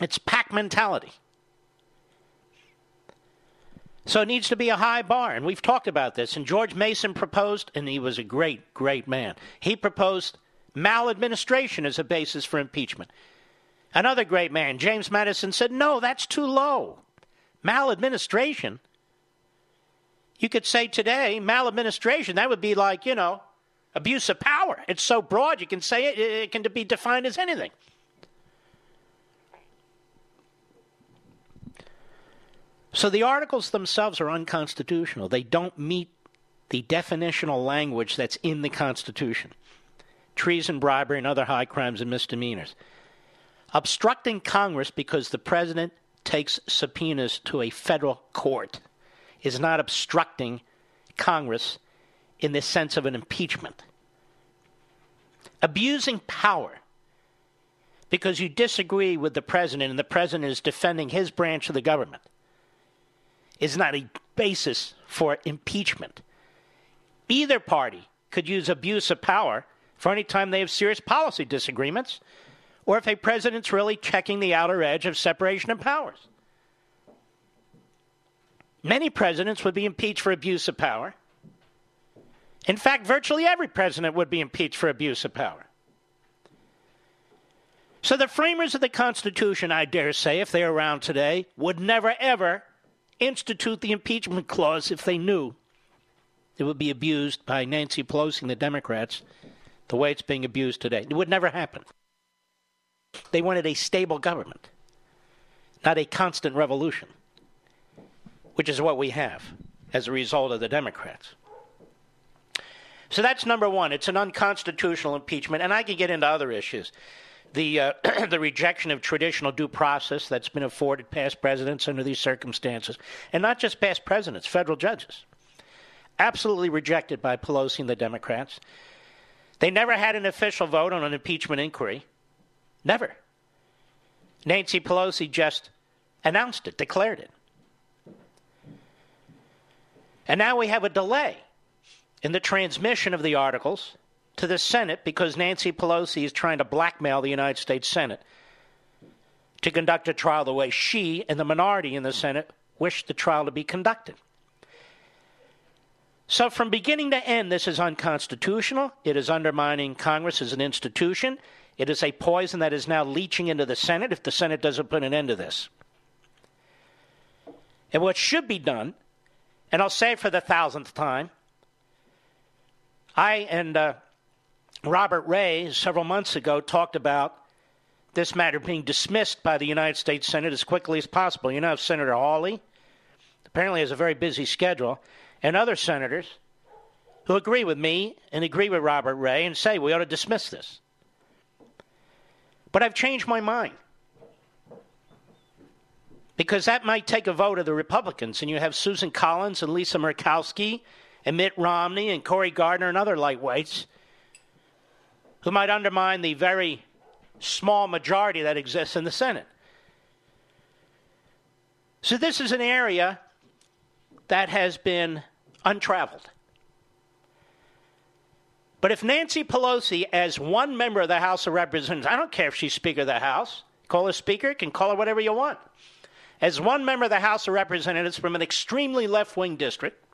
it's pack mentality. So it needs to be a high bar, and we've talked about this. And George Mason proposed, and he was a great, great man. He proposed maladministration as a basis for impeachment. Another great man, James Madison, said, no, that's too low. Maladministration? You could say today, maladministration, that would be like, you know, abuse of power. It's so broad, you can say it, it can be defined as anything. So the articles themselves are unconstitutional. They don't meet the definitional language that's in the Constitution treason, bribery, and other high crimes and misdemeanors. Obstructing Congress because the president takes subpoenas to a federal court is not obstructing Congress in the sense of an impeachment. Abusing power because you disagree with the president and the president is defending his branch of the government is not a basis for impeachment. Either party could use abuse of power for any time they have serious policy disagreements or if a president's really checking the outer edge of separation of powers. Many presidents would be impeached for abuse of power. In fact, virtually every president would be impeached for abuse of power. So the framers of the Constitution, I dare say, if they're around today, would never ever institute the impeachment clause if they knew it would be abused by Nancy Pelosi and the Democrats the way it's being abused today. It would never happen. They wanted a stable government, not a constant revolution, which is what we have as a result of the Democrats. So that's number one. It's an unconstitutional impeachment, and I can get into other issues the uh, the rejection of traditional due process that's been afforded past presidents under these circumstances, and not just past presidents, federal judges, absolutely rejected by Pelosi and the Democrats. They never had an official vote on an impeachment inquiry, never. Nancy Pelosi just announced it, declared it, and now we have a delay in the transmission of the articles to the Senate because Nancy Pelosi is trying to blackmail the United States Senate to conduct a trial the way she and the minority in the Senate wish the trial to be conducted. So, from beginning to end, this is unconstitutional. It is undermining Congress as an institution. It is a poison that is now leaching into the Senate if the Senate doesn't put an end to this. And what should be done, and I'll say for the thousandth time, I and uh, Robert Ray, several months ago, talked about this matter being dismissed by the United States Senate as quickly as possible. You know, Senator Hawley apparently has a very busy schedule, and other senators who agree with me and agree with Robert Ray and say we ought to dismiss this. But I've changed my mind. Because that might take a vote of the Republicans, and you have Susan Collins and Lisa Murkowski and Mitt Romney and Cory Gardner and other lightweights who might undermine the very small majority that exists in the Senate. So, this is an area that has been untraveled. But if Nancy Pelosi, as one member of the House of Representatives, I don't care if she's Speaker of the House, call her Speaker, can call her whatever you want. As one member of the House of Representatives from an extremely left wing district,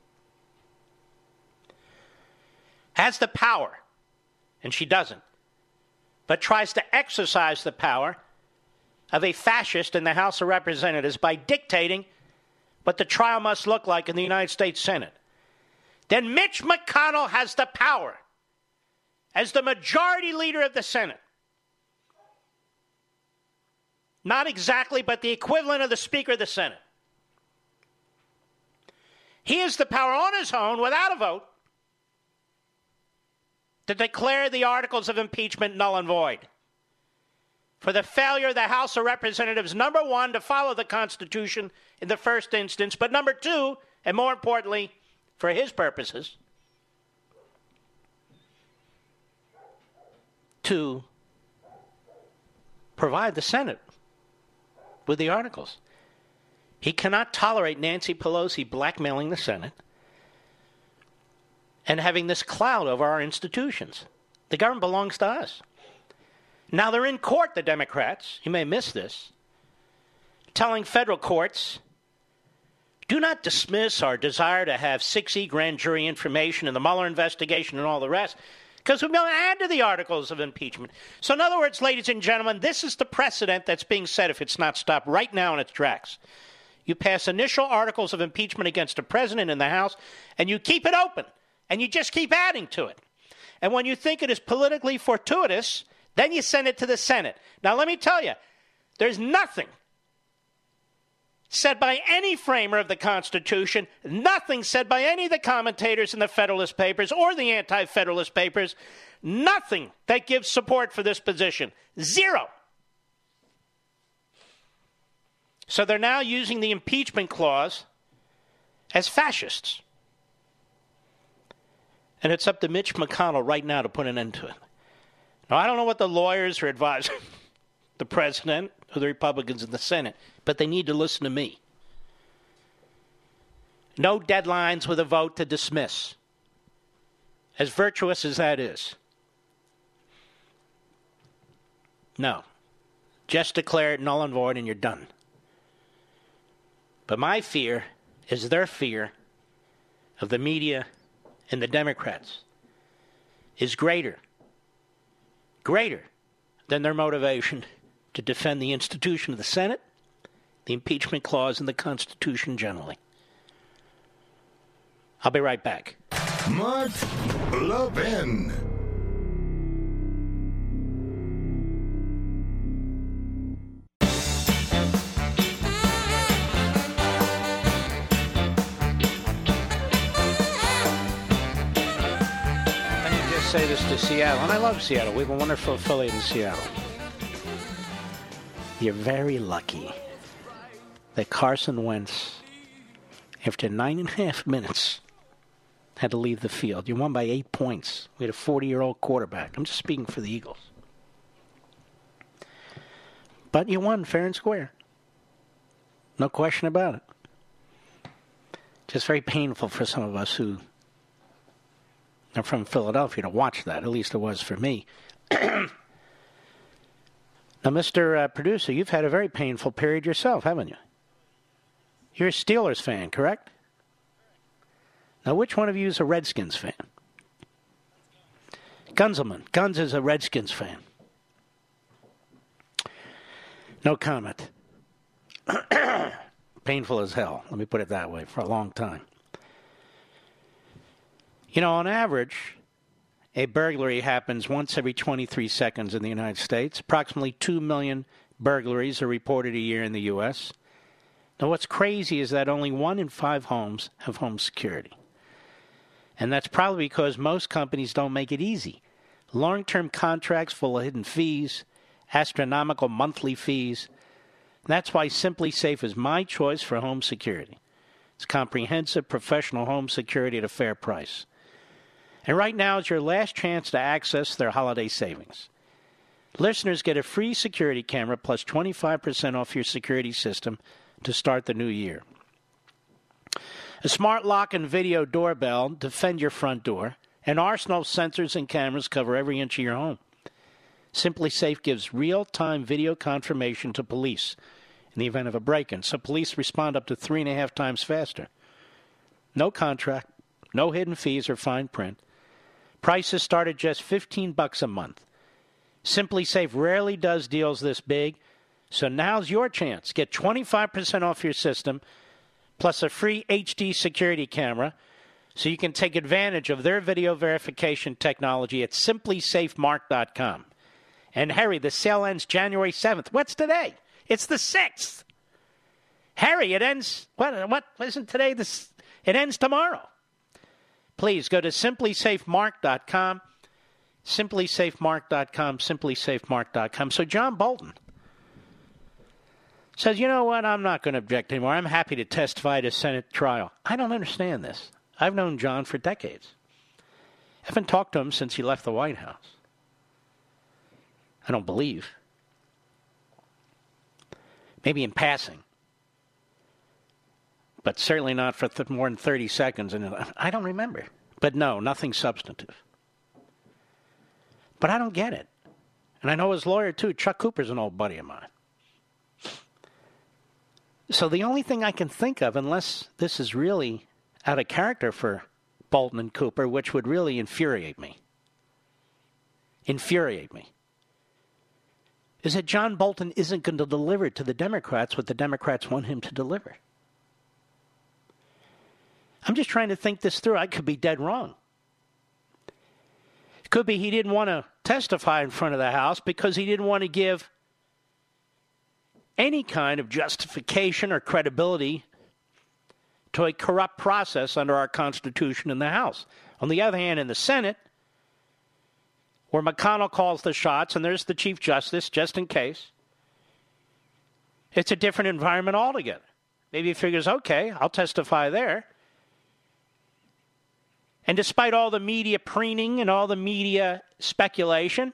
has the power and she doesn't, but tries to exercise the power of a fascist in the House of Representatives by dictating what the trial must look like in the United States Senate, then Mitch McConnell has the power as the majority leader of the Senate. Not exactly, but the equivalent of the Speaker of the Senate. He has the power on his own without a vote to declare the articles of impeachment null and void for the failure of the House of Representatives, number one, to follow the Constitution in the first instance, but number two, and more importantly, for his purposes, to provide the Senate with the articles. He cannot tolerate Nancy Pelosi blackmailing the Senate and having this cloud over our institutions. The government belongs to us. Now they're in court, the Democrats, you may miss this, telling federal courts do not dismiss our desire to have 6E grand jury information and the Mueller investigation and all the rest, because we're going to add to the articles of impeachment. So, in other words, ladies and gentlemen, this is the precedent that's being set if it's not stopped right now in its tracks. You pass initial articles of impeachment against a president in the House, and you keep it open, and you just keep adding to it. And when you think it is politically fortuitous, then you send it to the Senate. Now, let me tell you, there's nothing said by any framer of the Constitution, nothing said by any of the commentators in the Federalist Papers or the Anti Federalist Papers, nothing that gives support for this position. Zero. So they're now using the impeachment clause as fascists. And it's up to Mitch McConnell right now to put an end to it. Now, I don't know what the lawyers are advising the president or the Republicans in the Senate, but they need to listen to me. No deadlines with a vote to dismiss, as virtuous as that is. No. Just declare it null and void and you're done. But my fear is their fear of the media and the Democrats is greater, greater than their motivation to defend the institution of the Senate, the impeachment clause, and the Constitution generally. I'll be right back. Mark Levin. Let me just say this to Seattle, and I love Seattle. We have a wonderful affiliate in Seattle. You're very lucky that Carson Wentz, after nine and a half minutes, had to leave the field. You won by eight points. We had a 40 year old quarterback. I'm just speaking for the Eagles. But you won fair and square. No question about it. Just very painful for some of us who are from Philadelphia to watch that. At least it was for me. now, Mr. Uh, producer, you've had a very painful period yourself, haven't you? You're a Steelers fan, correct? Now, which one of you is a Redskins fan? Gunzelman. Guns is a Redskins fan. No comment. Painful as hell, let me put it that way, for a long time. You know, on average, a burglary happens once every 23 seconds in the United States. Approximately 2 million burglaries are reported a year in the U.S. Now, what's crazy is that only one in five homes have home security. And that's probably because most companies don't make it easy. Long term contracts full of hidden fees, astronomical monthly fees. That's why SimpliSafe is my choice for home security. It's comprehensive professional home security at a fair price. And right now is your last chance to access their holiday savings. Listeners get a free security camera plus 25% off your security system to start the new year. A smart lock and video doorbell defend your front door. and arsenal sensors and cameras cover every inch of your home. SimpliSafe gives real time video confirmation to police in the event of a break in, so police respond up to three and a half times faster. No contract, no hidden fees or fine print. Prices start at just 15 bucks a month. SimpliSafe rarely does deals this big, so now's your chance. Get 25% off your system plus a free HD security camera so you can take advantage of their video verification technology at simplisafemark.com. And Harry, the sale ends January 7th. What's today? It's the 6th. Harry, it ends what what isn't today this it ends tomorrow. Please go to simplisafemark.com. Simplisafemark.com, simplisafemark.com. So John Bolton says, you know what, I'm not going to object anymore. I'm happy to testify to Senate trial. I don't understand this. I've known John for decades. I haven't talked to him since he left the White House. I don't believe. Maybe in passing. But certainly not for th- more than 30 seconds. And I don't remember. But no, nothing substantive. But I don't get it. And I know his lawyer too. Chuck Cooper's an old buddy of mine. So the only thing I can think of, unless this is really out of character for Bolton and Cooper, which would really infuriate me, infuriate me, is that John Bolton isn't going to deliver to the Democrats what the Democrats want him to deliver. I'm just trying to think this through. I could be dead wrong. It could be he didn't want to testify in front of the House because he didn't want to give any kind of justification or credibility to a corrupt process under our Constitution in the House. On the other hand, in the Senate, where McConnell calls the shots and there's the Chief Justice, just in case, it's a different environment altogether. Maybe he figures, okay, I'll testify there. And despite all the media preening and all the media speculation,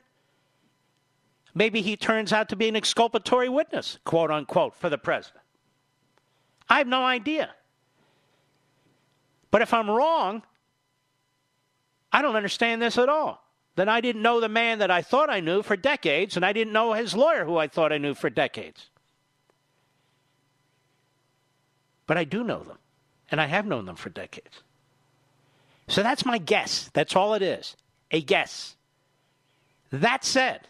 maybe he turns out to be an exculpatory witness, quote unquote, for the president. I have no idea. But if I'm wrong, I don't understand this at all. Then I didn't know the man that I thought I knew for decades, and I didn't know his lawyer who I thought I knew for decades. But I do know them, and I have known them for decades. So that's my guess. That's all it is a guess. That said,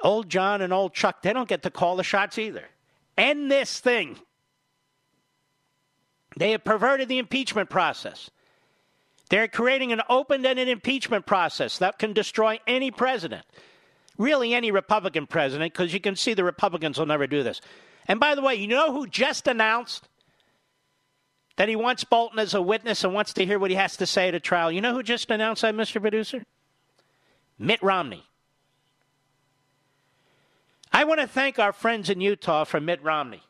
old John and old Chuck, they don't get to call the shots either. End this thing. They have perverted the impeachment process. They're creating an open ended impeachment process that can destroy any president, really any Republican president, because you can see the Republicans will never do this. And by the way, you know who just announced that he wants Bolton as a witness and wants to hear what he has to say at a trial? You know who just announced that, Mr. Producer? Mitt Romney. I want to thank our friends in Utah for Mitt Romney.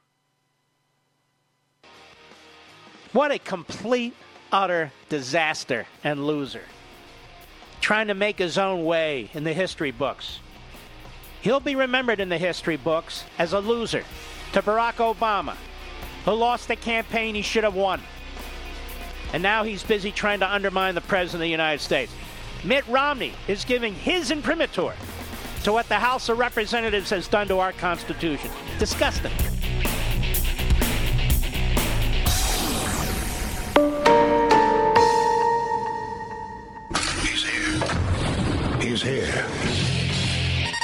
What a complete, utter disaster and loser. Trying to make his own way in the history books. He'll be remembered in the history books as a loser to Barack Obama, who lost the campaign he should have won. And now he's busy trying to undermine the President of the United States. Mitt Romney is giving his imprimatur to what the House of Representatives has done to our Constitution. Disgusting. He's here. He's here.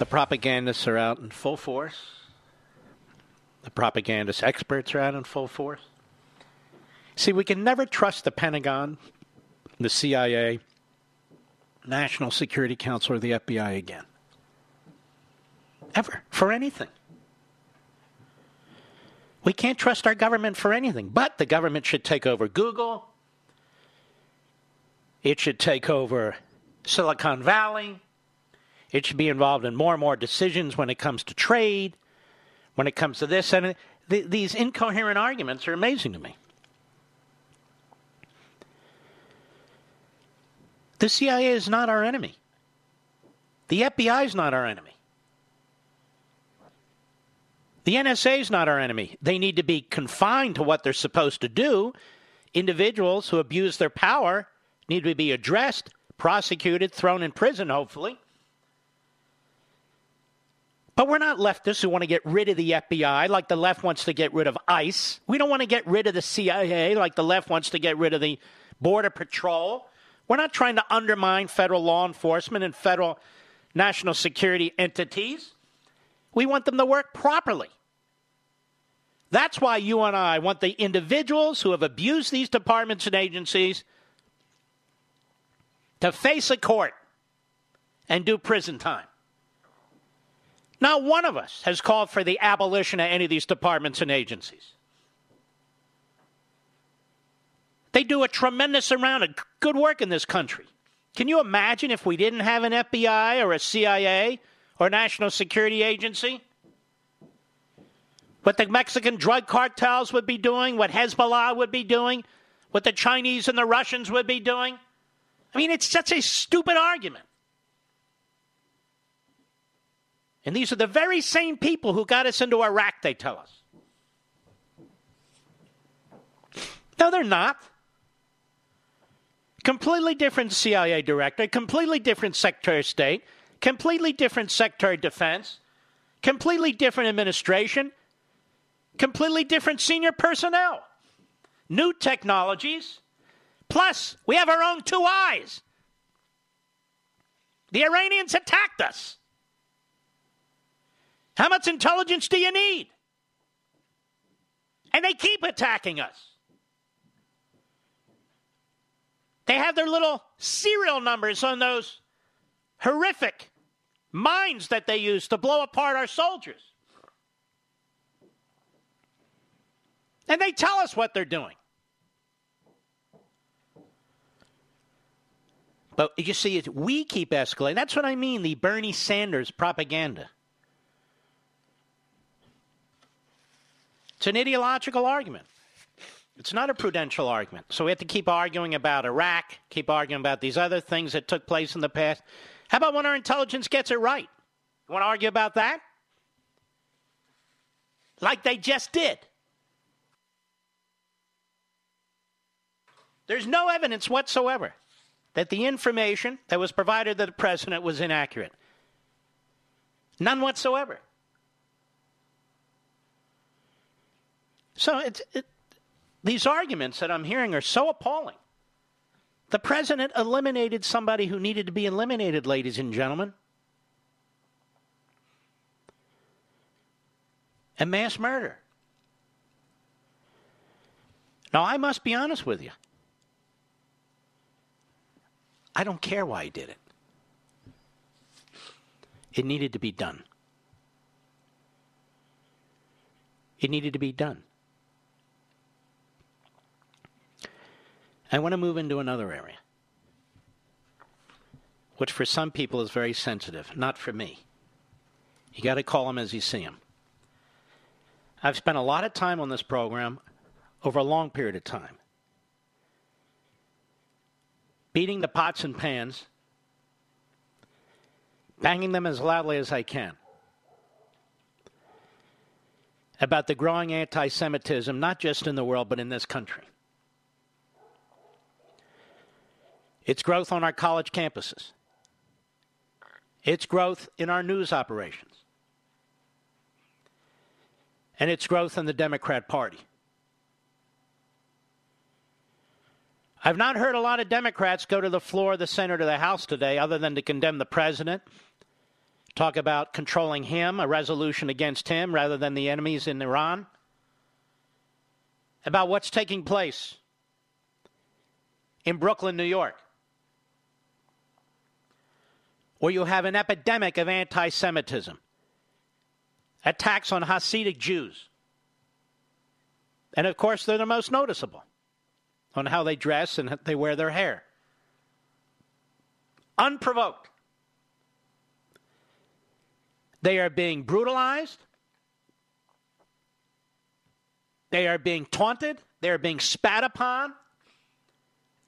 the propagandists are out in full force. The propagandist experts are out in full force. See, we can never trust the Pentagon, the CIA, National Security Council, or the FBI again. Ever. For anything. We can't trust our government for anything, but the government should take over Google. It should take over Silicon Valley. It should be involved in more and more decisions when it comes to trade, when it comes to this. And th- these incoherent arguments are amazing to me. The CIA is not our enemy. The FBI is not our enemy. The NSA is not our enemy. They need to be confined to what they're supposed to do. Individuals who abuse their power need to be addressed, prosecuted, thrown in prison, hopefully. But we're not leftists who want to get rid of the FBI like the left wants to get rid of ICE. We don't want to get rid of the CIA like the left wants to get rid of the Border Patrol. We're not trying to undermine federal law enforcement and federal national security entities. We want them to work properly. That's why you and I want the individuals who have abused these departments and agencies to face a court and do prison time. Not one of us has called for the abolition of any of these departments and agencies. They do a tremendous amount of good work in this country. Can you imagine if we didn't have an FBI or a CIA or a National Security Agency? What the Mexican drug cartels would be doing, what Hezbollah would be doing, what the Chinese and the Russians would be doing? I mean, it's such a stupid argument. And these are the very same people who got us into Iraq, they tell us. No, they're not. Completely different CIA director, completely different Secretary of State, completely different Secretary of Defense, completely different administration, completely different senior personnel, new technologies. Plus, we have our own two eyes. The Iranians attacked us. How much intelligence do you need? And they keep attacking us. They have their little serial numbers on those horrific mines that they use to blow apart our soldiers. And they tell us what they're doing. But you see, we keep escalating. That's what I mean the Bernie Sanders propaganda. It's an ideological argument. It's not a prudential argument. So we have to keep arguing about Iraq, keep arguing about these other things that took place in the past. How about when our intelligence gets it right? You want to argue about that? Like they just did. There's no evidence whatsoever that the information that was provided to the president was inaccurate. None whatsoever. So it, these arguments that I'm hearing are so appalling. The president eliminated somebody who needed to be eliminated, ladies and gentlemen. A mass murder. Now, I must be honest with you. I don't care why he did it. It needed to be done. It needed to be done. I want to move into another area, which for some people is very sensitive, not for me. You got to call them as you see them. I've spent a lot of time on this program over a long period of time, beating the pots and pans, banging them as loudly as I can about the growing anti Semitism, not just in the world, but in this country. Its growth on our college campuses, its growth in our news operations, and its growth in the Democrat Party. I've not heard a lot of Democrats go to the floor of the Senate or the House today other than to condemn the president, talk about controlling him, a resolution against him rather than the enemies in Iran, about what's taking place in Brooklyn, New York where you have an epidemic of anti Semitism, attacks on Hasidic Jews. And of course, they're the most noticeable on how they dress and they wear their hair. Unprovoked. They are being brutalized. They are being taunted. They are being spat upon.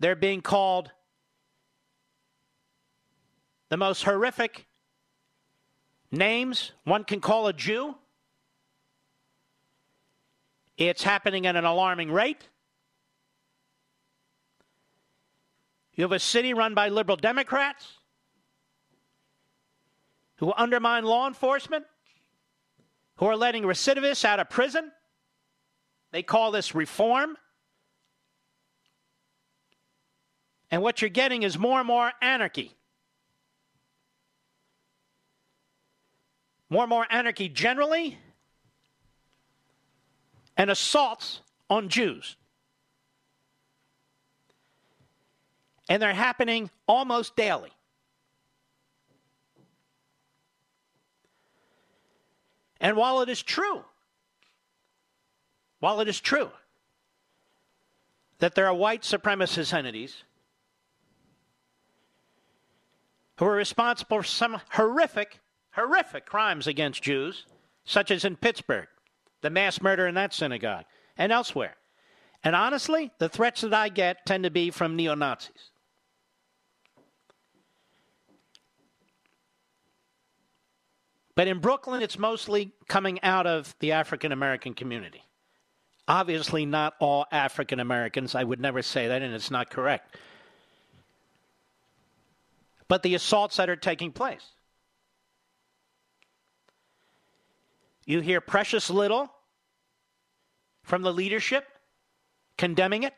They're being called the most horrific names one can call a Jew. It's happening at an alarming rate. You have a city run by liberal Democrats who undermine law enforcement, who are letting recidivists out of prison. They call this reform. And what you're getting is more and more anarchy. More and more anarchy generally, and assaults on Jews. And they're happening almost daily. And while it is true, while it is true that there are white supremacist entities who are responsible for some horrific, horrific crimes against Jews, such as in Pittsburgh, the mass murder in that synagogue, and elsewhere. And honestly, the threats that I get tend to be from neo Nazis. But in Brooklyn, it's mostly coming out of the African American community. Obviously, not all African Americans. I would never say that, and it's not correct. But the assaults that are taking place. You hear precious little from the leadership condemning it.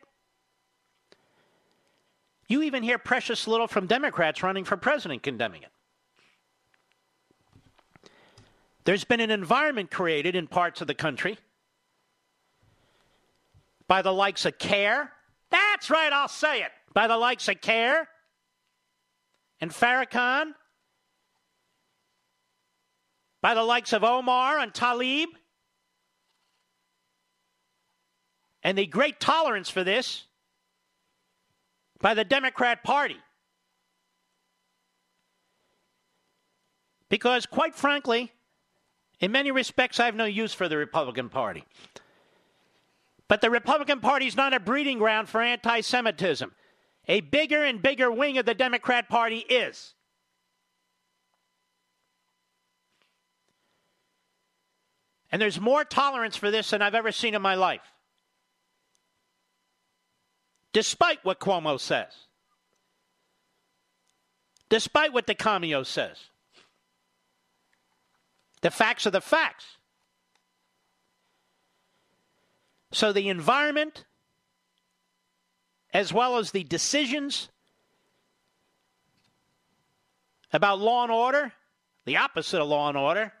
You even hear precious little from Democrats running for president condemning it. There's been an environment created in parts of the country by the likes of CAIR. That's right, I'll say it. By the likes of CAIR and Farrakhan, by the likes of Omar and Tlaib. and the great tolerance for this by the Democrat Party. Because, quite frankly, in many respects, I have no use for the Republican Party. But the Republican Party is not a breeding ground for anti Semitism. A bigger and bigger wing of the Democrat Party is. And there's more tolerance for this than I've ever seen in my life. Despite what Cuomo says. Despite what de Blasio says. The facts are the facts. So the environment, as well as the decisions about law and order, the opposite of law and order,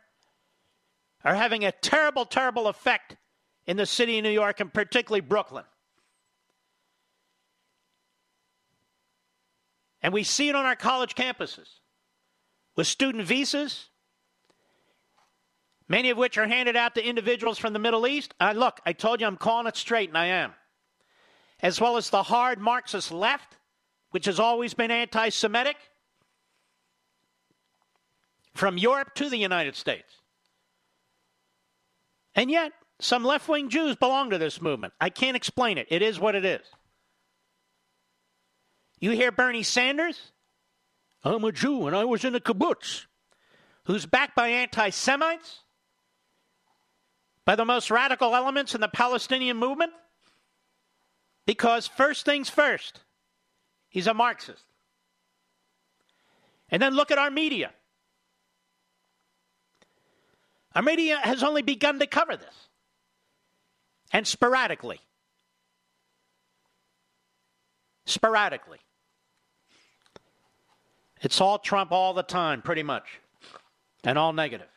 are having a terrible, terrible effect in the city of New York and particularly Brooklyn. And we see it on our college campuses with student visas, many of which are handed out to individuals from the Middle East. Uh, look, I told you I'm calling it straight, and I am. As well as the hard Marxist left, which has always been anti Semitic, from Europe to the United States. And yet, some left wing Jews belong to this movement. I can't explain it. It is what it is. You hear Bernie Sanders? I'm a Jew and I was in a kibbutz. Who's backed by anti Semites? by the most radical elements in the Palestinian movement? Because, first things first, he's a Marxist. And then look at our media. Our media has only begun to cover this, and sporadically. Sporadically. It's all Trump all the time, pretty much, and all negative.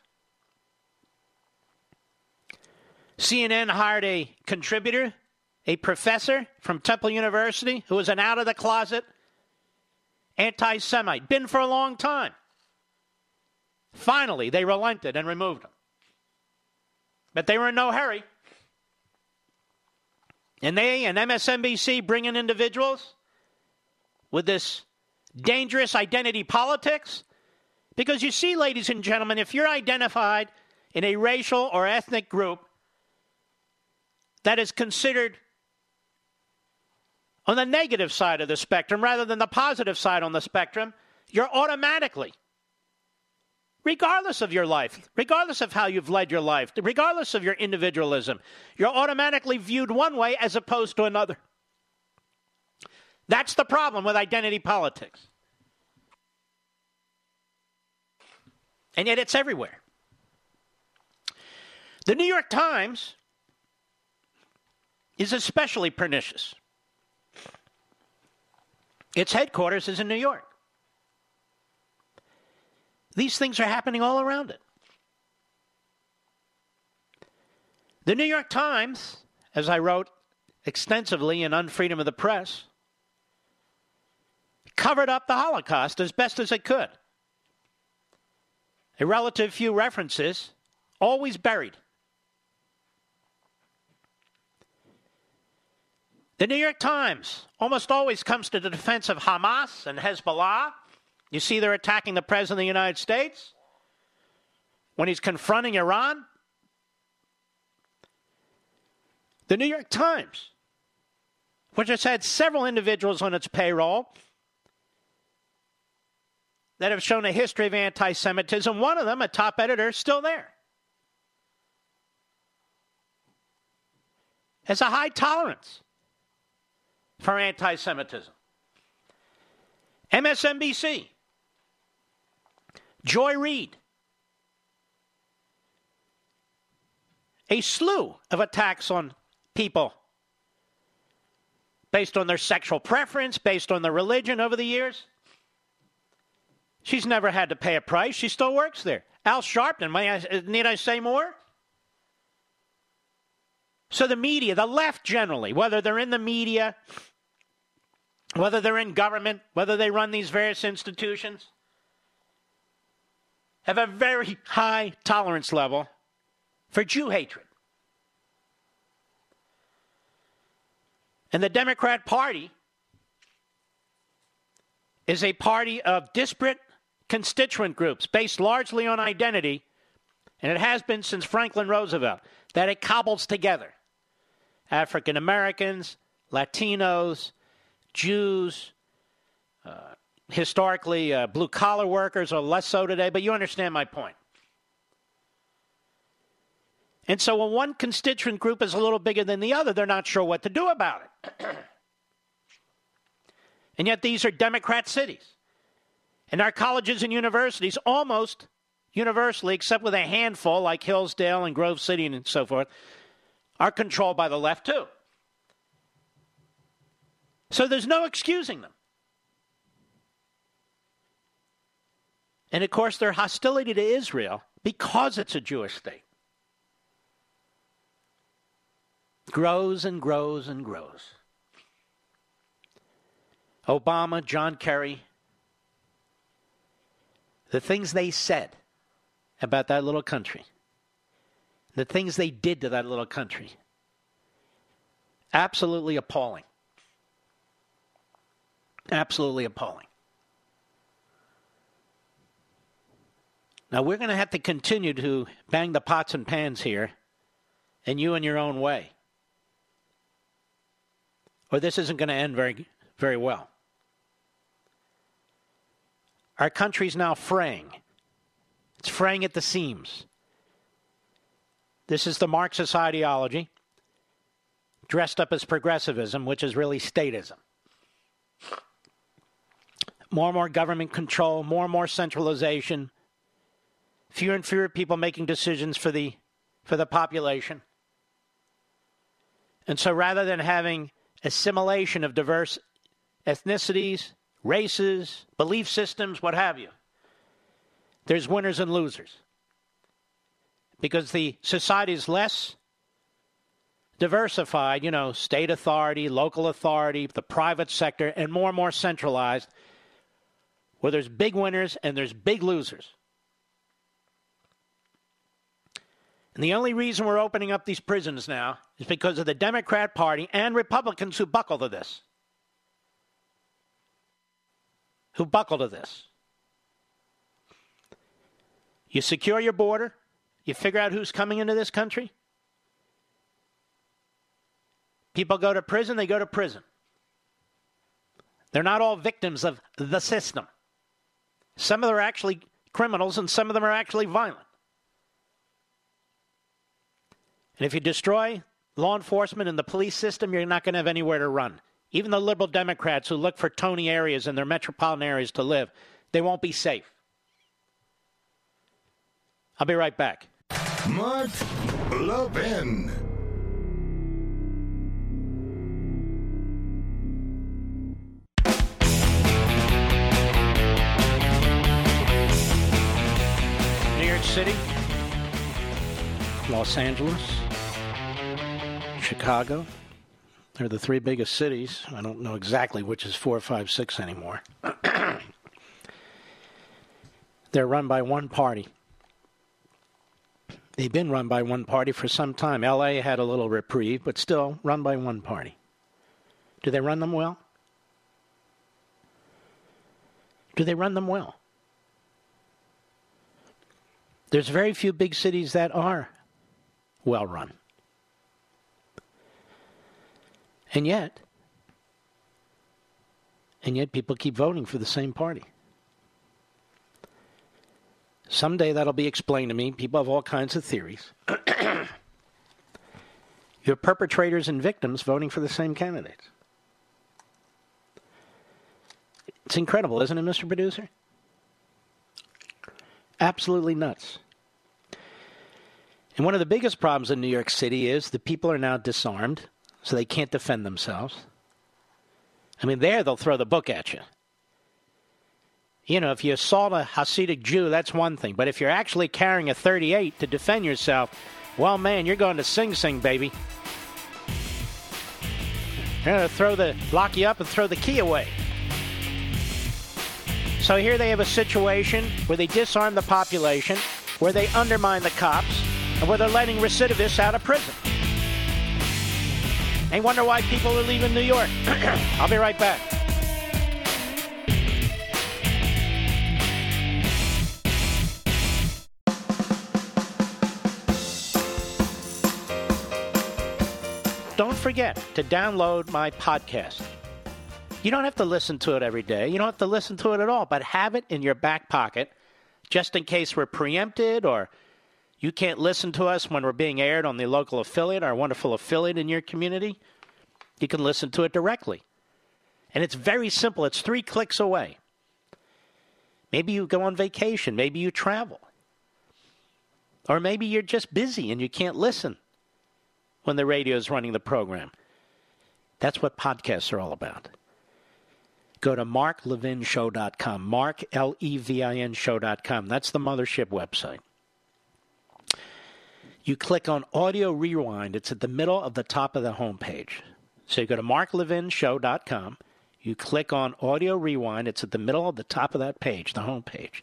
CNN hired a contributor, a professor from Temple University who was an out of the closet anti Semite, been for a long time. Finally, they relented and removed him. But they were in no hurry. And they and MSNBC bring in individuals with this dangerous identity politics. Because you see, ladies and gentlemen, if you're identified in a racial or ethnic group that is considered on the negative side of the spectrum rather than the positive side on the spectrum, you're automatically, regardless of your life, regardless of how you've led your life, regardless of your individualism, you're automatically viewed one way as opposed to another. That's the problem with identity politics. And yet it's everywhere. The New York Times is especially pernicious. Its headquarters is in New York. These things are happening all around it. The New York Times, as I wrote extensively in Unfreedom of the Press, covered up the Holocaust as best as it could. A relative few references, always buried. The New York Times almost always comes to the defense of Hamas and Hezbollah. You see, they're attacking the President of the United States when he's confronting Iran. The New York Times, which has had several individuals on its payroll that have shown a history of anti Semitism, one of them, a top editor, is still there. Has a high tolerance for anti Semitism. MSNBC, Joy Reid, a slew of attacks on people based on their sexual preference, based on their religion over the years. She's never had to pay a price. She still works there. Al Sharpton, I, need I say more? So the media, the left generally, whether they're in the media, whether they're in government, whether they run these various institutions, have a very high tolerance level for Jew hatred. And the Democrat Party is a party of disparate constituent groups based largely on identity, and it has been since Franklin Roosevelt, that it cobbles together African Americans, Latinos, Jews, uh, historically uh, blue collar workers are less so today, but you understand my point. And so when one constituent group is a little bigger than the other, they're not sure what to do about it. and yet these are Democrat cities. And our colleges and universities, almost universally, except with a handful like Hillsdale and Grove City and so forth, are controlled by the left too. So there's no excusing them. And of course, their hostility to Israel, because it's a Jewish state, grows and grows and grows. Obama, John Kerry, the things they said about that little country, the things they did to that little country, absolutely appalling. Absolutely appalling. Now, we're going to have to continue to bang the pots and pans here, and you in your own way. Or this isn't going to end very, very well. Our country's now fraying. It's fraying at the seams. This is the Marxist ideology dressed up as progressivism, which is really statism. More and more government control, more and more centralization, fewer and fewer people making decisions for the for the population. And so rather than having assimilation of diverse ethnicities, races, belief systems, what have you. There's winners and losers. Because the society is less diversified, you know, state authority, local authority, the private sector, and more and more centralized, where there's big winners and there's big losers. And the only reason we're opening up these prisons now is because of the Democrat Party and Republicans who buckle to this. Who buckle to this. You secure your border, you figure out who's coming into this country. People go to prison, they go to prison. They're not all victims of the system. Some of them are actually criminals, and some of them are actually violent. And if you destroy law enforcement and the police system, you're not going to have anywhere to run. Even the liberal Democrats who look for Tony areas in their metropolitan areas to live, they won't be safe. I'll be right back. Mark Levin. New York City, Los Angeles, Chicago. They're the three biggest cities. I don't know exactly which is four, five, six anymore. They're run by one party. They've been run by one party for some time. LA had a little reprieve, but still run by one party. Do they run them well? Do they run them well? There's very few big cities that are well run. And yet, and yet people keep voting for the same party. Someday that'll be explained to me. People have all kinds of theories. you have perpetrators and victims voting for the same candidates. It's incredible, isn't it, Mr. Producer? Absolutely nuts. And one of the biggest problems in New York City is the people are now disarmed, so they can't defend themselves. I mean, there they'll throw the book at you. You know, if you assault a Hasidic Jew, that's one thing. But if you're actually carrying a 38 to defend yourself, well, man, you're going to Sing Sing, baby. They're going to throw the lock you up and throw the key away. So here they have a situation where they disarm the population, where they undermine the cops, and where they're letting recidivists out of prison. And wonder why people are leaving New York. I'll be right back. Don't forget to download my podcast. You don't have to listen to it every day. You don't have to listen to it at all, but have it in your back pocket just in case we're preempted or you can't listen to us when we're being aired on the local affiliate, our wonderful affiliate in your community. You can listen to it directly. And it's very simple, it's three clicks away. Maybe you go on vacation, maybe you travel. Or maybe you're just busy and you can't listen when the radio is running the program. That's what podcasts are all about go to marklevinshow.com. Mark, L E V I N show.com. That's the mothership website. You click on audio rewind, it's at the middle of the top of the homepage. So you go to marklevinshow.com. You click on audio rewind, it's at the middle of the top of that page, the homepage.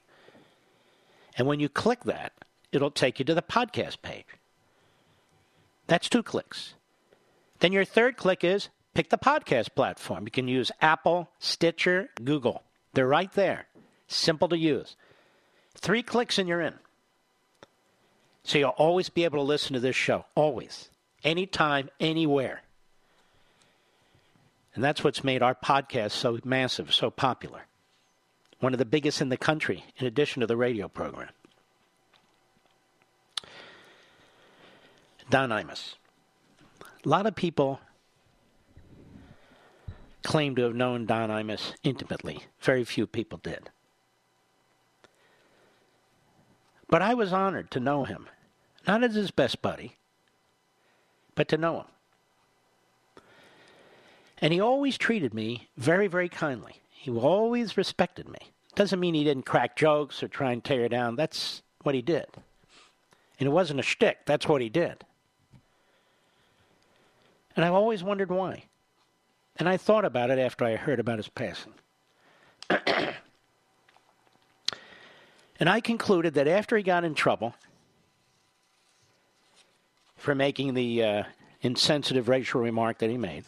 And when you click that, it'll take you to the podcast page. That's two clicks. Then your third click is pick the podcast platform. You can use Apple, Stitcher, Google. They're right there. Simple to use. Three clicks and you're in. So you'll always be able to listen to this show. Always. Anytime, anywhere. And that's what's made our podcast so massive, so popular. One of the biggest in the country, in addition to the radio program. Don Imus. A lot of people claim to have known Don Imus intimately. Very few people did. But I was honored to know him, not as his best buddy, but to know him. And he always treated me very, very kindly. He always respected me. Doesn't mean he didn't crack jokes or try and tear down. That's what he did. And it wasn't a shtick, that's what he did. And I've always wondered why. And I thought about it after I heard about his passing. and I concluded that after he got in trouble for making the uh, insensitive racial remark that he made,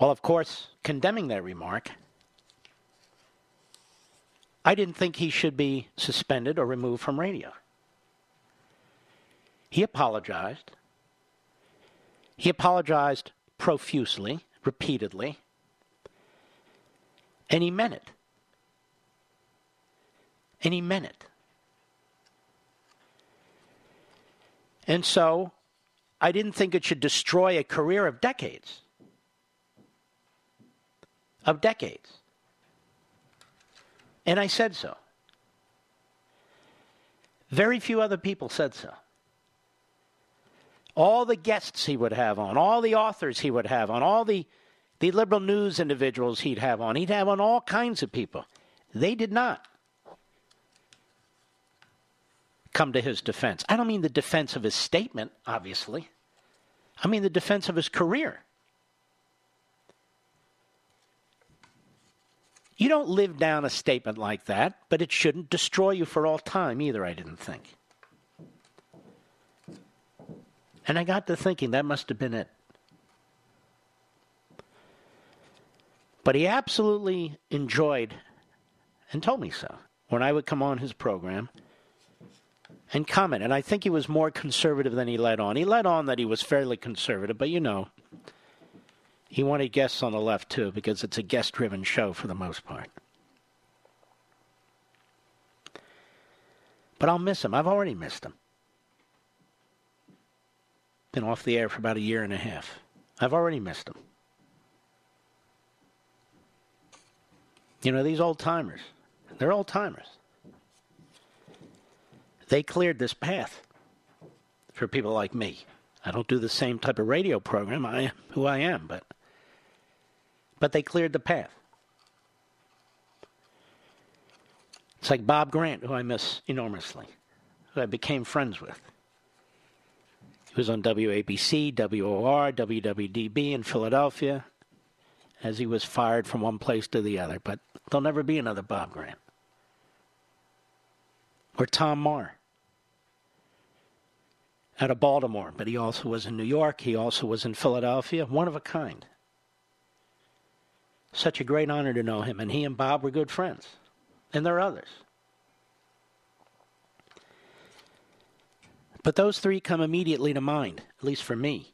well, of course, condemning that remark, I didn't think he should be suspended or removed from radio. He apologized. He apologized profusely, repeatedly, and he meant it. And he meant it. And so I didn't think it should destroy a career of decades. Of decades. And I said so. Very few other people said so all the guests he would have on, all the authors he would have on, all the, the liberal news individuals he'd have on. He'd have on all kinds of people. They did not. Come to his defense. I don't mean the defense of his statement, obviously. I mean the defense of his career. You don't live down a statement like that, but it shouldn't destroy you for all time either, I didn't think. And I got to thinking that must have been it. But he absolutely enjoyed and told me so when I would come on his program and comment. And I think he was more conservative than he let on. He let on that he was fairly conservative, but you know, he wanted guests on the left too because it's a guest driven show for the most part. But I'll miss him. I've already missed him. Been off the air for about a year and a half. I've already missed him. You know, these old timers, they're old timers. They cleared this path for people like me. I don't do the same type of radio program. I am who I am, but but they cleared the path. It's like Bob Grant, who I miss enormously, who I became friends with. He was on WABC, WOR, WWDB in Philadelphia, as he was fired from one place to the other. But there'll never be another Bob Grant. Or Tom Marr out of Baltimore, but he also was in New York. He also was in Philadelphia. One of a kind. Such a great honor to know him. And he and Bob were good friends. And there are others. But those three come immediately to mind, at least for me.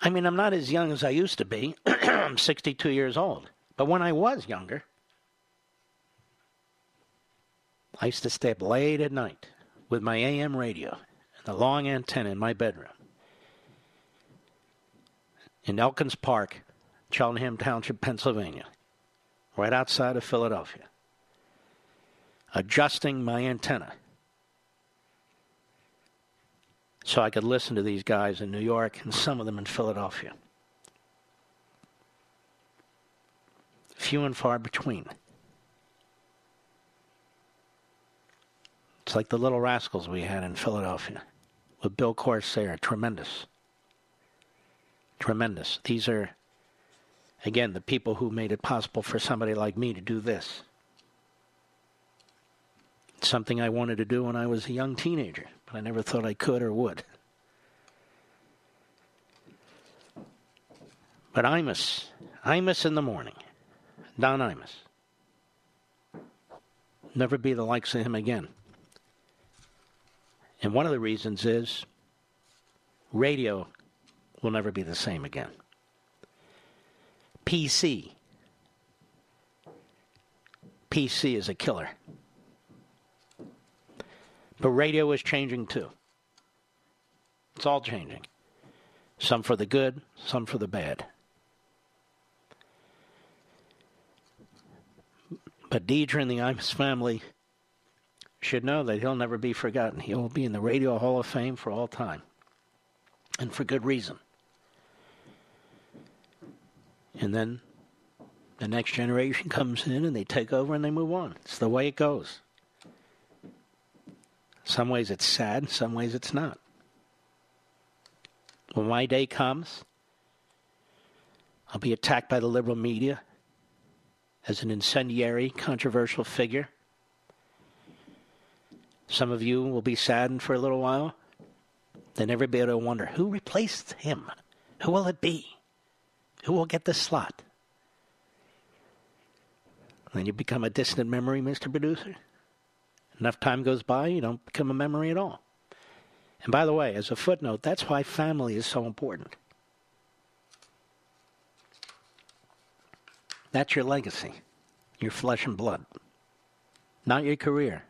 I mean, I'm not as young as I used to be. I'm 62 years old. But when I was younger, I used to stay up late at night with my AM radio and the long antenna in my bedroom in Elkins Park, Cheltenham Township, Pennsylvania, right outside of Philadelphia, adjusting my antenna so I could listen to these guys in New York and some of them in Philadelphia. Few and far between. It's like the Little Rascals we had in Philadelphia with Bill Corsair. Tremendous. Tremendous. These are, again, the people who made it possible for somebody like me to do this. It's something I wanted to do when I was a young teenager, but I never thought I could or would. But Imus, Imus in the morning, Don Imus. Never be the likes of him again. And one of the reasons is radio will never be the same again. PC. PC is a killer. But radio is changing too. It's all changing. Some for the good, some for the bad. But Deirdre and the Imus family should know that he'll never be forgotten. He will be in the Radio Hall of Fame for all time. And for good reason. And then the next generation comes in and they take over and they move on. It's the way it goes. Some ways it's sad, some ways it's not. When my day comes, I'll be attacked by the liberal media as an incendiary, controversial figure. Some of you will be saddened for a little while. Then everybody will wonder who replaced him? Who will it be? Who will get the slot? Then you become a distant memory, Mr. Producer. Enough time goes by, you don't become a memory at all. And by the way, as a footnote, that's why family is so important. That's your legacy, your flesh and blood, not your career.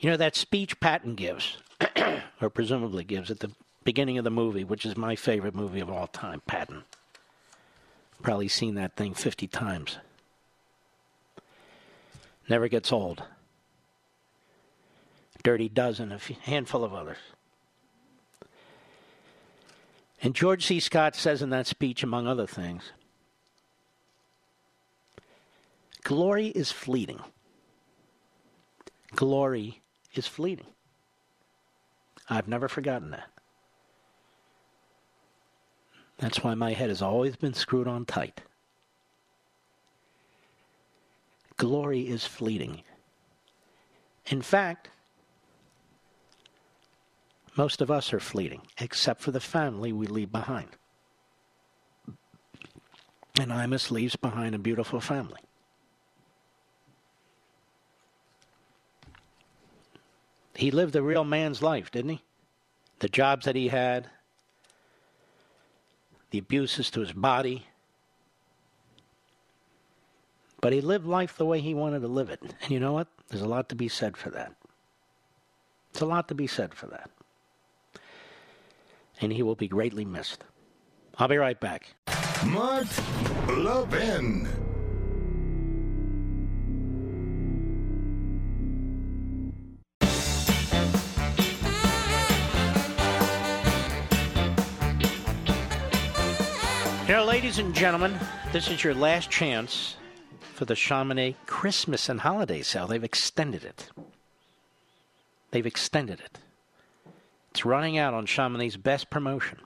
You know, that speech Patton gives, or presumably gives at the beginning of the movie, which is my favorite movie of all time, Patton. Probably seen that thing 50 times. Never gets old. Dirty Dozen, a handful of others. And George C. Scott says in that speech, among other things, glory is fleeting. Glory is fleeting. I've never forgotten that. That's why my head has always been screwed on tight. Glory is fleeting. In fact, most of us are fleeting, except for the family we leave behind. And Imus leaves behind a beautiful family. He lived a real man's life, didn't he? The jobs that he had, the abuses to his body. But he lived life the way he wanted to live it. And you know what? There's a lot to be said for that. There's a lot to be said for that. And he will be greatly missed. I'll be right back. Mark Levin. Ladies and gentlemen, this is your last chance for the Chamonix Christmas and holiday sale. They've extended it. They've extended it. It's running out on Chamonix's best promotion.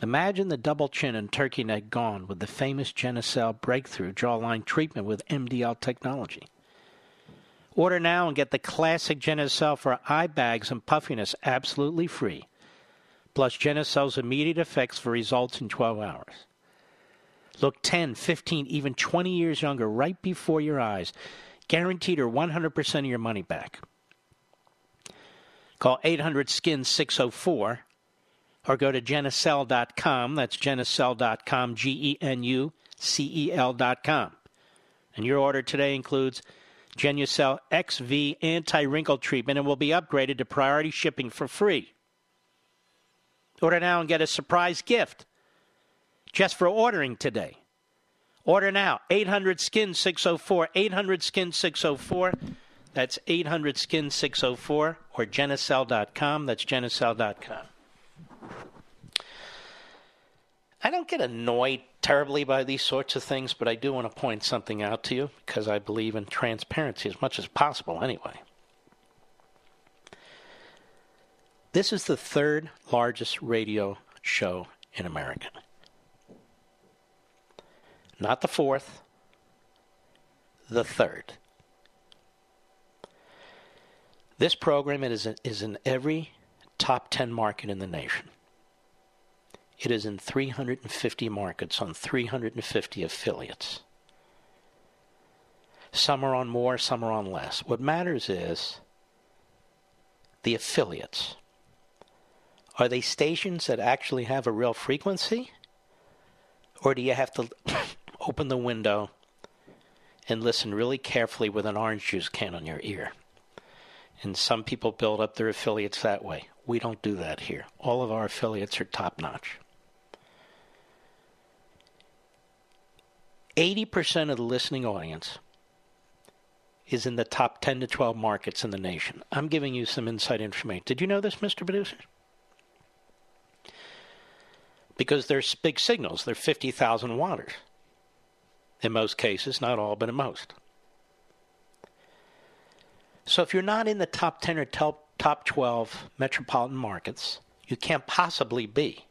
Imagine the double chin and turkey neck gone with the famous Genucel breakthrough jawline treatment with MDL technology. Order now and get the classic Genucel for eye bags and puffiness absolutely free plus Genucel's immediate effects for results in 12 hours. Look 10, 15, even 20 years younger right before your eyes. Guaranteed or 100% of your money back. Call 800 SKIN 604 or go to genucel.com. That's genucel.com, G E N U C E L.com. And your order today includes Genucel XV anti wrinkle treatment and will be upgraded to priority shipping for free. Order now and get a surprise gift just for ordering today. Order now. 800 Skin 604. 800 Skin 604. That's 800 Skin 604 or Genucel.com. That's Genucel.com. I don't get annoyed terribly by these sorts of things, but I do want to point something out to you because I believe in transparency as much as possible anyway. This is the third largest radio show in America. Not the fourth, the third. This program is in, is in every top 10 market in the nation. It is in 350 markets on 350 affiliates. Some are on more, some are on less. What matters is the affiliates. Are they stations that actually have a real frequency? Or do you have to open the window and listen really carefully with an orange juice can on your ear? And some people build up their affiliates that way. We don't do that here. All of our affiliates are top notch. 80% of the listening audience is in the top 10 to 12 markets in the nation. I'm giving you some inside information. Did you know this, Mr. Producer? Because they're big signals. They're 50,000 waters. In most cases, not all, but in most. So if you're not in the top 10 or top 12 metropolitan markets, you can't possibly be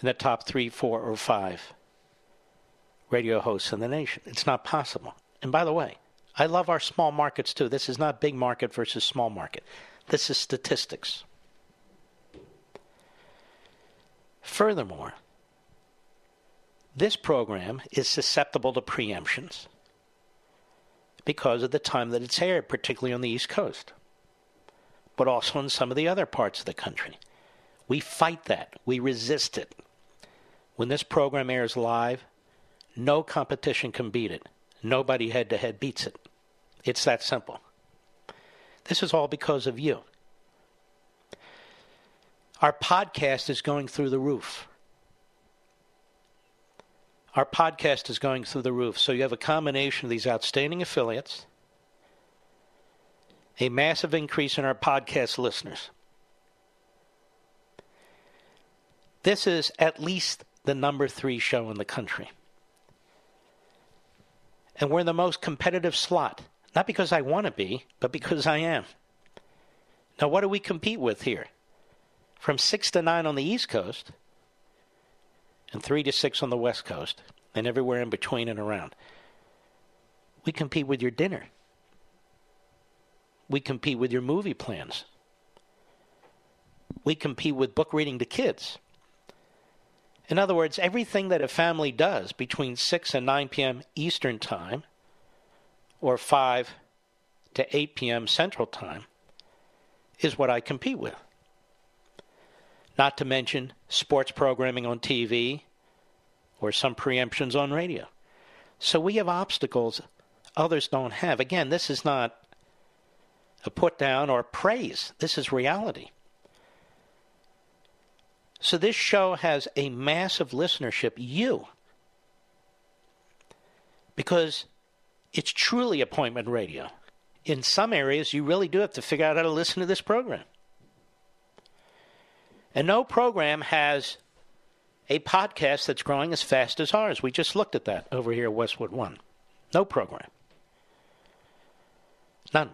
in the top three, four, or five radio hosts in the nation. It's not possible. And by the way, I love our small markets too. This is not big market versus small market. This is statistics. Furthermore, this program is susceptible to preemptions because of the time that it's aired, particularly on the East Coast, but also in some of the other parts of the country. We fight that, we resist it. When this program airs live, no competition can beat it. Nobody head to head beats it. It's that simple. This is all because of you. Our podcast is going through the roof. Our podcast is going through the roof. So you have a combination of these outstanding affiliates, a massive increase in our podcast listeners. This is at least the number three show in the country. And we're in the most competitive slot. Not because I want to be, but because I am. Now, what do we compete with here? From 6 to 9 on the East Coast, and 3 to 6 on the West Coast, and everywhere in between and around. We compete with your dinner. We compete with your movie plans. We compete with book reading to kids. In other words, everything that a family does between 6 and 9 p.m. Eastern Time or 5 to 8 p.m. Central Time is what I compete with. Not to mention sports programming on TV or some preemptions on radio. So we have obstacles others don't have. Again, this is not a put down or praise, this is reality. So this show has a massive listenership, you. Because it's truly appointment radio. In some areas, you really do have to figure out how to listen to this program. And no program has a podcast that's growing as fast as ours. We just looked at that over here at Westwood One. No program. None.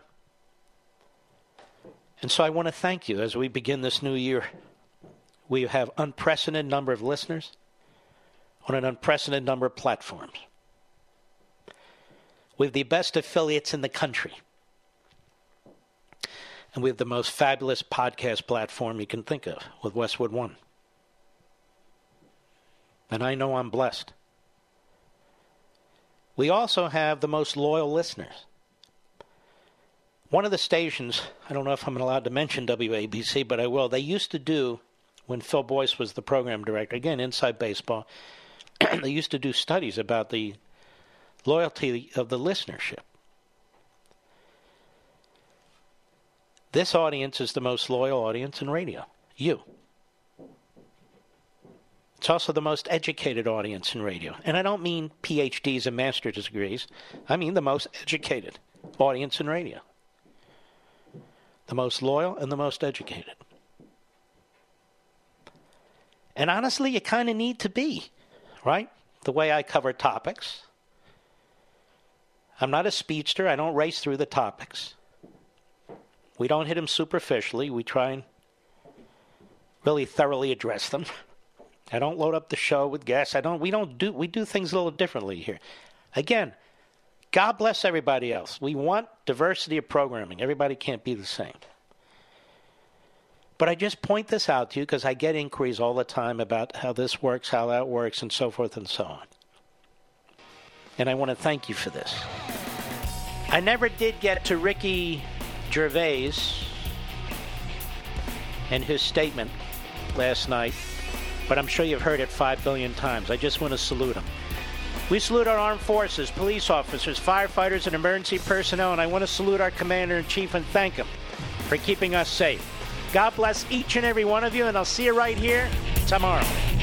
And so I want to thank you as we begin this new year. We have unprecedented number of listeners on an unprecedented number of platforms. We have the best affiliates in the country. And we have the most fabulous podcast platform you can think of with Westwood One. And I know I'm blessed. We also have the most loyal listeners. One of the stations, I don't know if I'm allowed to mention WABC, but I will. They used to do, when Phil Boyce was the program director, again, inside baseball, they used to do studies about the loyalty of the listenership. This audience is the most loyal audience in radio. You. It's also the most educated audience in radio. And I don't mean PhDs and master's degrees, I mean the most educated audience in radio. The most loyal and the most educated. And honestly, you kind of need to be, right? The way I cover topics. I'm not a speedster, I don't race through the topics. We don't hit them superficially. We try and really thoroughly address them. I don't load up the show with guests. I don't. We don't do. We do things a little differently here. Again, God bless everybody else. We want diversity of programming. Everybody can't be the same. But I just point this out to you because I get inquiries all the time about how this works, how that works, and so forth and so on. And I want to thank you for this. I never did get to Ricky Gervais and his statement last night but I'm sure you've heard it five billion times. I just want to salute him. We salute our armed forces, police officers, firefighters, and emergency personnel, and I want to salute our commander in chief and thank him for keeping us safe. God bless each and every one of you, and I'll see you right here tomorrow.